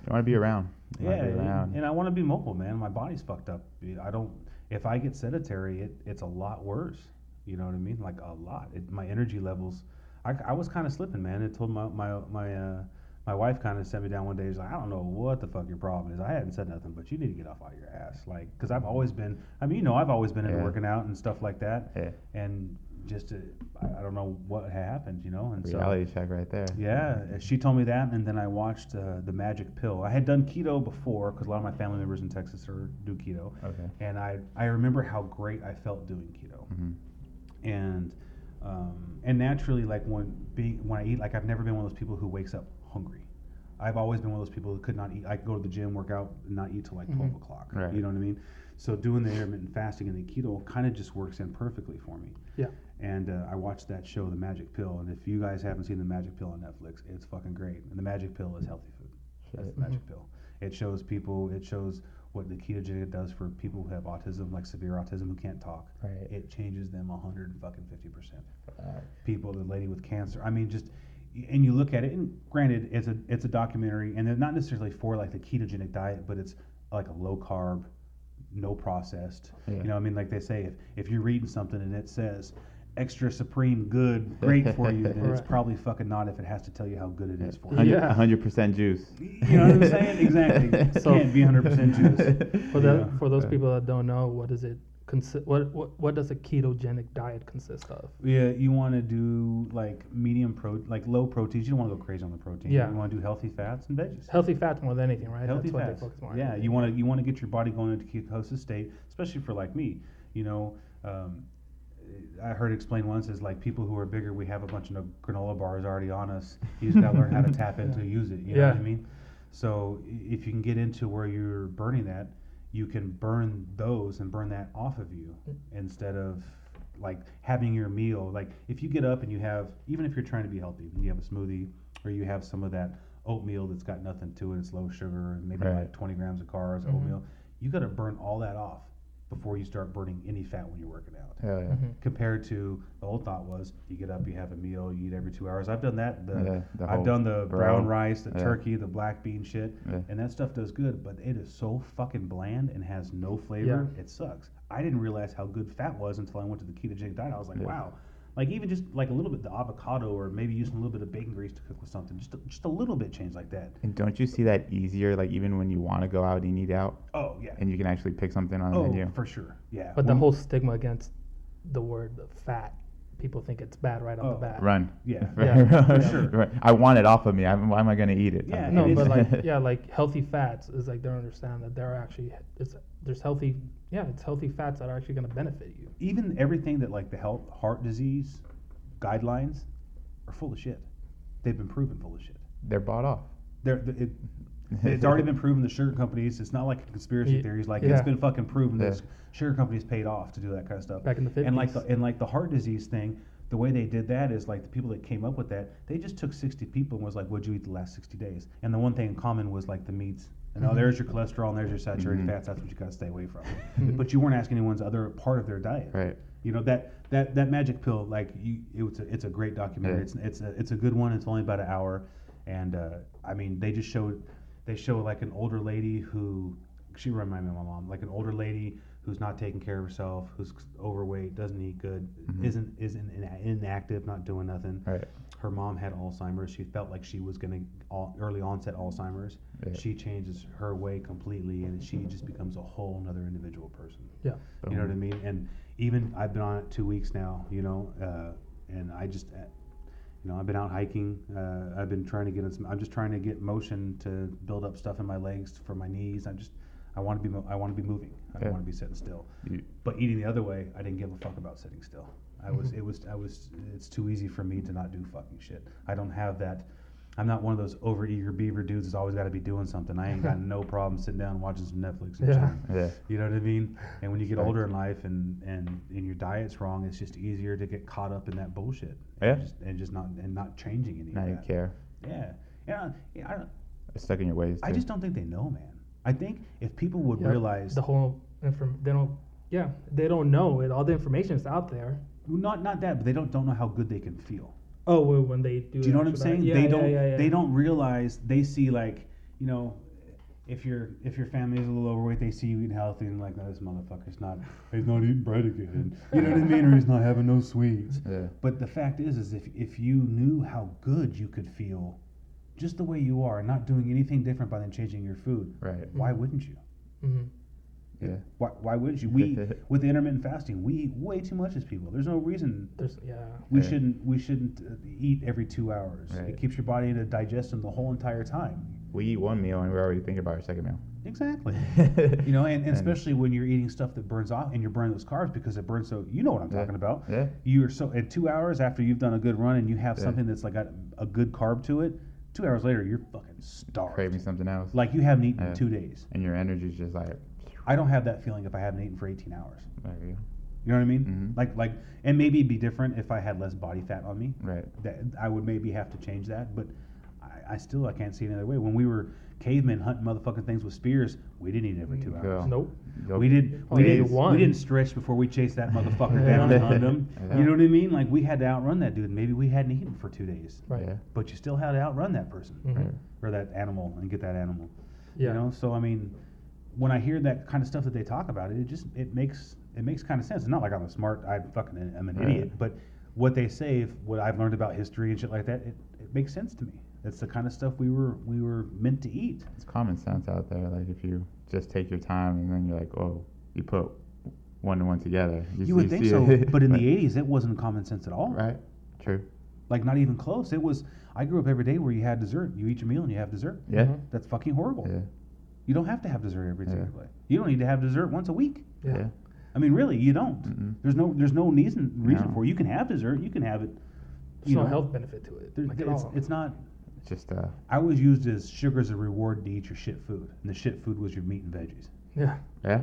You want to be around. You Yeah, be and, around. and I want to be mobile, man. My body's fucked up. I don't. If I get sedentary, it, it's a lot worse. You know what I mean? Like a lot. It, my energy levels. I, I was kind of slipping, man. It told my my my uh, my wife kind of sent me down one day. She's like, I don't know what the fuck your problem is. I hadn't said nothing, but you need to get off out of your ass, like, because I've always been. I mean, you know, I've always been into Yeah. working out and stuff like that, yeah. and just to, I, I don't know what happened, you know. And so Reality check right there. yeah, she told me that, and then I watched uh, the Magic Pill. I had done keto before because a lot of my family members in Texas are do keto, Okay. and I I remember how great I felt doing keto, hmm and um, and naturally, like when being when I eat, like I've never been one of those people who wakes up hungry. I've always been one of those people who could not eat. I could go to the gym, work out, and not eat till like 12 Mhm. o'clock. Right. You know what I mean? So doing the intermittent fasting and the keto kind of just works in perfectly for me. Yeah. And uh, I watched that show, The Magic Pill, and if you guys haven't seen The Magic Pill on Netflix, it's fucking great. And The Magic Pill is healthy food. That's the Magic Pill. It shows people. It shows what the ketogenic does for people who have autism, like severe autism, who can't talk. Right. It changes them a 100 fucking 50 percent. People, the lady with cancer. I mean, just and you look at it, and granted, it's a it's a documentary, and they're not necessarily for like the ketogenic diet, but it's like a low carb, no processed. Yeah. You know, I mean, like they say, if if you're reading something and it says extra supreme good, great for you, then it's probably fucking not if it has to tell you how good it is for you. hundred- Yeah. 100% juice. You know what I'm saying? Exactly. It So- can't be 100% juice. For the Yeah. for those people that don't know, what does it consist? What, what what does a ketogenic diet consist of? Yeah, you want to do like medium pro, like low proteins. You don't want to go crazy on the protein. Yeah. You want to do healthy fats and veggies. Healthy fats more than anything, right? healthy That's what fats. they focus more on. Yeah, you want to you want to get your body going into ketosis state, especially for like me. You know, um, I heard explained once is like people who are bigger, we have a bunch of granola bars already on us. You just gotta learn how to tap into use it. You know what I mean? So if you can get into where you're burning that, you can burn those and burn that off of you instead of like having your meal. Like if you get up and you have, even if you're trying to be healthy, you have a smoothie or you have some of that oatmeal that's got nothing to it, it's low sugar and maybe Right. like 20 grams of carbs, Mhm. oatmeal. You got to burn all that off before you start burning any fat when you're working out. Hell yeah. Mhm. Compared to the old thought was you get up, you have a meal, you eat every two hours. I've done that. The, Yeah, the I've done the brown bro- rice, the yeah. turkey, the black bean shit, Yeah. and that stuff does good. But it is so fucking bland and has no flavor. It sucks. I didn't realize how good fat was until I went to the ketogenic diet. I was like, Yeah. wow. Like even just like a little bit the avocado or maybe using a little bit of bacon grease to cook with something. Just a, just a little bit change like that. And don't you see that easier? Like even when you want to go out and eat out, Oh yeah. and you can actually pick something on the Oh, menu. for sure. Yeah. But the whole stigma against the word fat, people think it's bad right off Oh, the bat. Run. Yeah. Yeah, for sure. Right. I want it off of me. I, why am I going to eat it? Yeah, No, it but like yeah, like healthy fats is like they don't understand that they're actually it's there's healthy yeah it's healthy fats that are actually going to benefit you. even everything that like the health heart disease guidelines are full of shit. They've been proven full of shit. They're bought off. They're, th- it, it's already been proven. The sugar companies. It's not like conspiracy Ye- theories. Like yeah. it's been fucking proven that sugar companies paid off to do that kind of stuff. Back in the 50s. And like the and like the heart disease thing, the way they did that is like the people that came up with that, they just took sixty people and was like, "What'd you eat the last sixty days?" And the one thing in common was like the meats. And oh, Mhm. there's your cholesterol and there's your saturated Mhm. fats. That's what you got to stay away from. Mhm. But you weren't asking anyone's other part of their diet. Right. You know that that that magic pill, like you, it was a, it's a great documentary. Yeah. It's it's a it's a good one. It's only about an hour, and uh, I mean they just showed they show like an older lady who she reminded me of my mom, like an older lady who's not taking care of herself, who's overweight, doesn't eat good, Mhm. isn't isn't inactive, not doing nothing. Right. Her mom had Alzheimer's. She felt like she was gonna all, early onset Alzheimer's. Yeah. She changes her way completely, and she just becomes a whole another individual person. Yeah. You know what I mean? And even I've been on it two weeks now, you know, uh, and I just, uh, You know, I've been out hiking. Uh, I've been trying to get. in Some, I'm just trying to get motion to build up stuff in my legs for my knees. I'm just. I want to be. Mo- I want to be moving. I don't Yeah. want to be sitting still. You- But eating the other way, I didn't give a fuck about sitting still. I was. It was. I was. It's too easy for me to not do fucking shit. I don't have that. I'm not one of those overeager beaver dudes that's always got to be doing something. I ain't got no problem sitting down and watching some Netflix and Yeah. chilling. Yeah. You know what I mean? And when you get Right. older in life and, and, and your diet's wrong, it's just easier to get caught up in that bullshit. Yeah. And just, and just not and not changing anything. Now of you care. Yeah. Yeah. yeah I, don't- Stuck in your ways. I just don't think they know, man. I think if people would Yep. realize the whole inform. They don't. Yeah, they don't know it. All the information is out there. not not that, but they don't don't know how good they can feel. Oh, well, when they do. Do you know what I'm saying? Yeah, they yeah, don't yeah, yeah. they don't realize they see like, you know, if your if your family is a little overweight, they see you eating healthy and like, no, this motherfucker's not he's not eating bread again. You know what I mean? Or he's not having no sweets. Yeah. But the fact is, is if if you knew how good you could feel, just the way you are, not doing anything different by then changing your food, Right. why wouldn't you? Mhm. Yeah. Why, why wouldn't you? We with the intermittent fasting, we eat way too much as people. There's no reason There's yeah. we Yeah. shouldn't we shouldn't uh, eat every two hours. Right. It keeps your body in a digestion the whole entire time. We eat one meal and we're already thinking about our second meal. Exactly. You know, and, and especially when you're eating stuff that burns off and you're burning those carbs because it burns so you know what I'm Yeah. talking about. Yeah. You're so at two hours after you've done a good run and you have Yeah. something that's like got a good carb to it, two hours later you're fucking starved. Craving something else. Like you haven't eaten Yeah. in two days. and your energy's just like, I don't have that feeling if I haven't eaten for 18 hours. there you. You know what I mean? Mhm. Like like and maybe it'd be different if I had less body fat on me. Right. That I would maybe have to change that, but I, I still I can't see it another way. When we were cavemen hunting motherfucking things with spears, we didn't eat every two hours. Go. Nope. Go- We did. We did. did one. We didn't stretch before we chased that motherfucker down and hunt him. Yeah. You know what I mean? Like we had to outrun that dude. Maybe we hadn't eaten for two days, Right. Yeah. but you still had to outrun that person Mhm. Right. or that animal and get that animal. Yeah. You know. So I mean, when I hear that kind of stuff that they talk about, it, it just it makes it makes kind of sense. It's not like I'm a smart. I fucking am an Right. idiot, but what they say, if, what I've learned about history and shit like that, it, it makes sense to me. That's the kind of stuff we were we were meant to eat. It's common sense out there. Like if you just take your time and then you're like, oh, you put one and one together. You would think see so, it. but in the '80s, it wasn't common sense at all. right, true. Like not even close. It was. I grew up every day where you had dessert. You eat your meal and you have dessert. Yeah. That's fucking horrible. yeah, You don't have to have dessert every Yeah. single day. You don't need to have dessert once a week. Yeah. yeah. I mean, really, you don't. Mm-mm. There's no there's no reason reason No. for it. You can have dessert. You can have it. There's You no health benefit to it. there- like it's, it's not. Just uh, I was used as sugar as a reward to eat your shit food, and the shit food was your meat and veggies. yeah. yeah.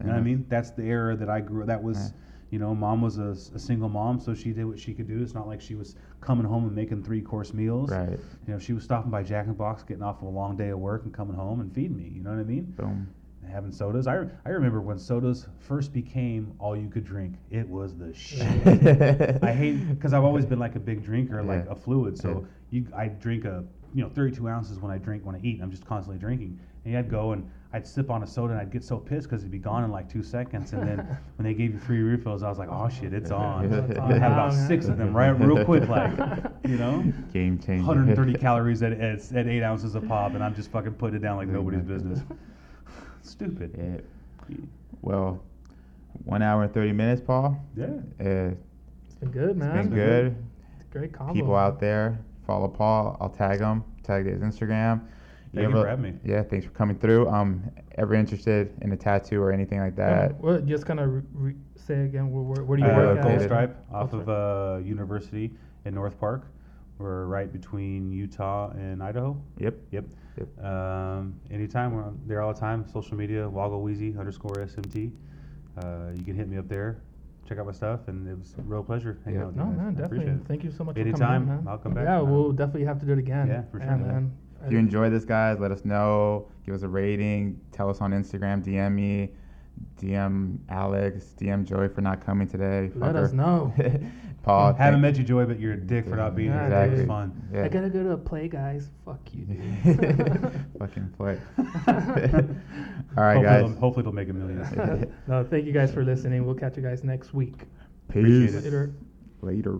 You know what I mean? That's the era that I grew. That was, Yeah. You know, mom was a single mom, so she did what she could do. It's not like she was coming home and making three course meals. Right. You know, she was stopping by Jack in the Box, getting off of a long day of work, and coming home and feeding me. You know what I mean? Boom. Having sodas. I, I remember when sodas first became all you could drink. It was the shit. I hate because I've always been like a big drinker, like Yeah. a fluid. So Yeah. you, I drink a you know 32 ounces when I drink when I eat. I'm just constantly drinking. And I'd go and I'd sip on a soda and I'd get so pissed because it'd be gone in like two seconds. And then when they gave you free refills, I was like, oh shit, it's on. Yeah. I'd It's have about six of them right real quick, like you know. Game changer. 130 calories at, at, at eight ounces of pop, and I'm just fucking putting it down like nobody's business. Stupid. Yeah. Well, one hour and thirty minutes, Paul. Yeah. Uh, It's been good, it's man. been it's been good. It's a great combo. People out there, follow Paul. I'll tag him. Tag his Instagram. Thank have you a- for having me. Yeah, thanks for coming through. Um, ever interested in a tattoo or anything like Yeah, that? well, just kind of re- re- say again, where, where, where do you Uh, work Gold at? Stripe off Gold of uh, University in North Park. We're right between Utah and Idaho. Yep. Yep. Yep. Um, anytime we're on there all the time. Social media, Woggle Wheezy underscore SMT. Uh, you can hit me up there. Check out my stuff, and it was a real pleasure hanging Yeah. out with you No, guys. man, I definitely. Thank you so much for Anytime, coming in, man. I'll come back, Yeah, man. we'll definitely have to do it again. Yeah, for sure, man. man. If you enjoy this, guys, let us know. Give us a rating. Tell us on Instagram. DM me. DM Alex. DM Joey for not coming today. Let fucker. us know. Paul. Haven't met you, Joy, but you're a dick for not being Yeah, here. exactly. It was fun. Yeah. I gotta go to a play, guys. Fuck you, dude. Fucking play. All right, hopefully, guys. It'll, hopefully, it'll make a million. no, thank you guys for listening. We'll catch you guys next week. Peace. it. Later. Later.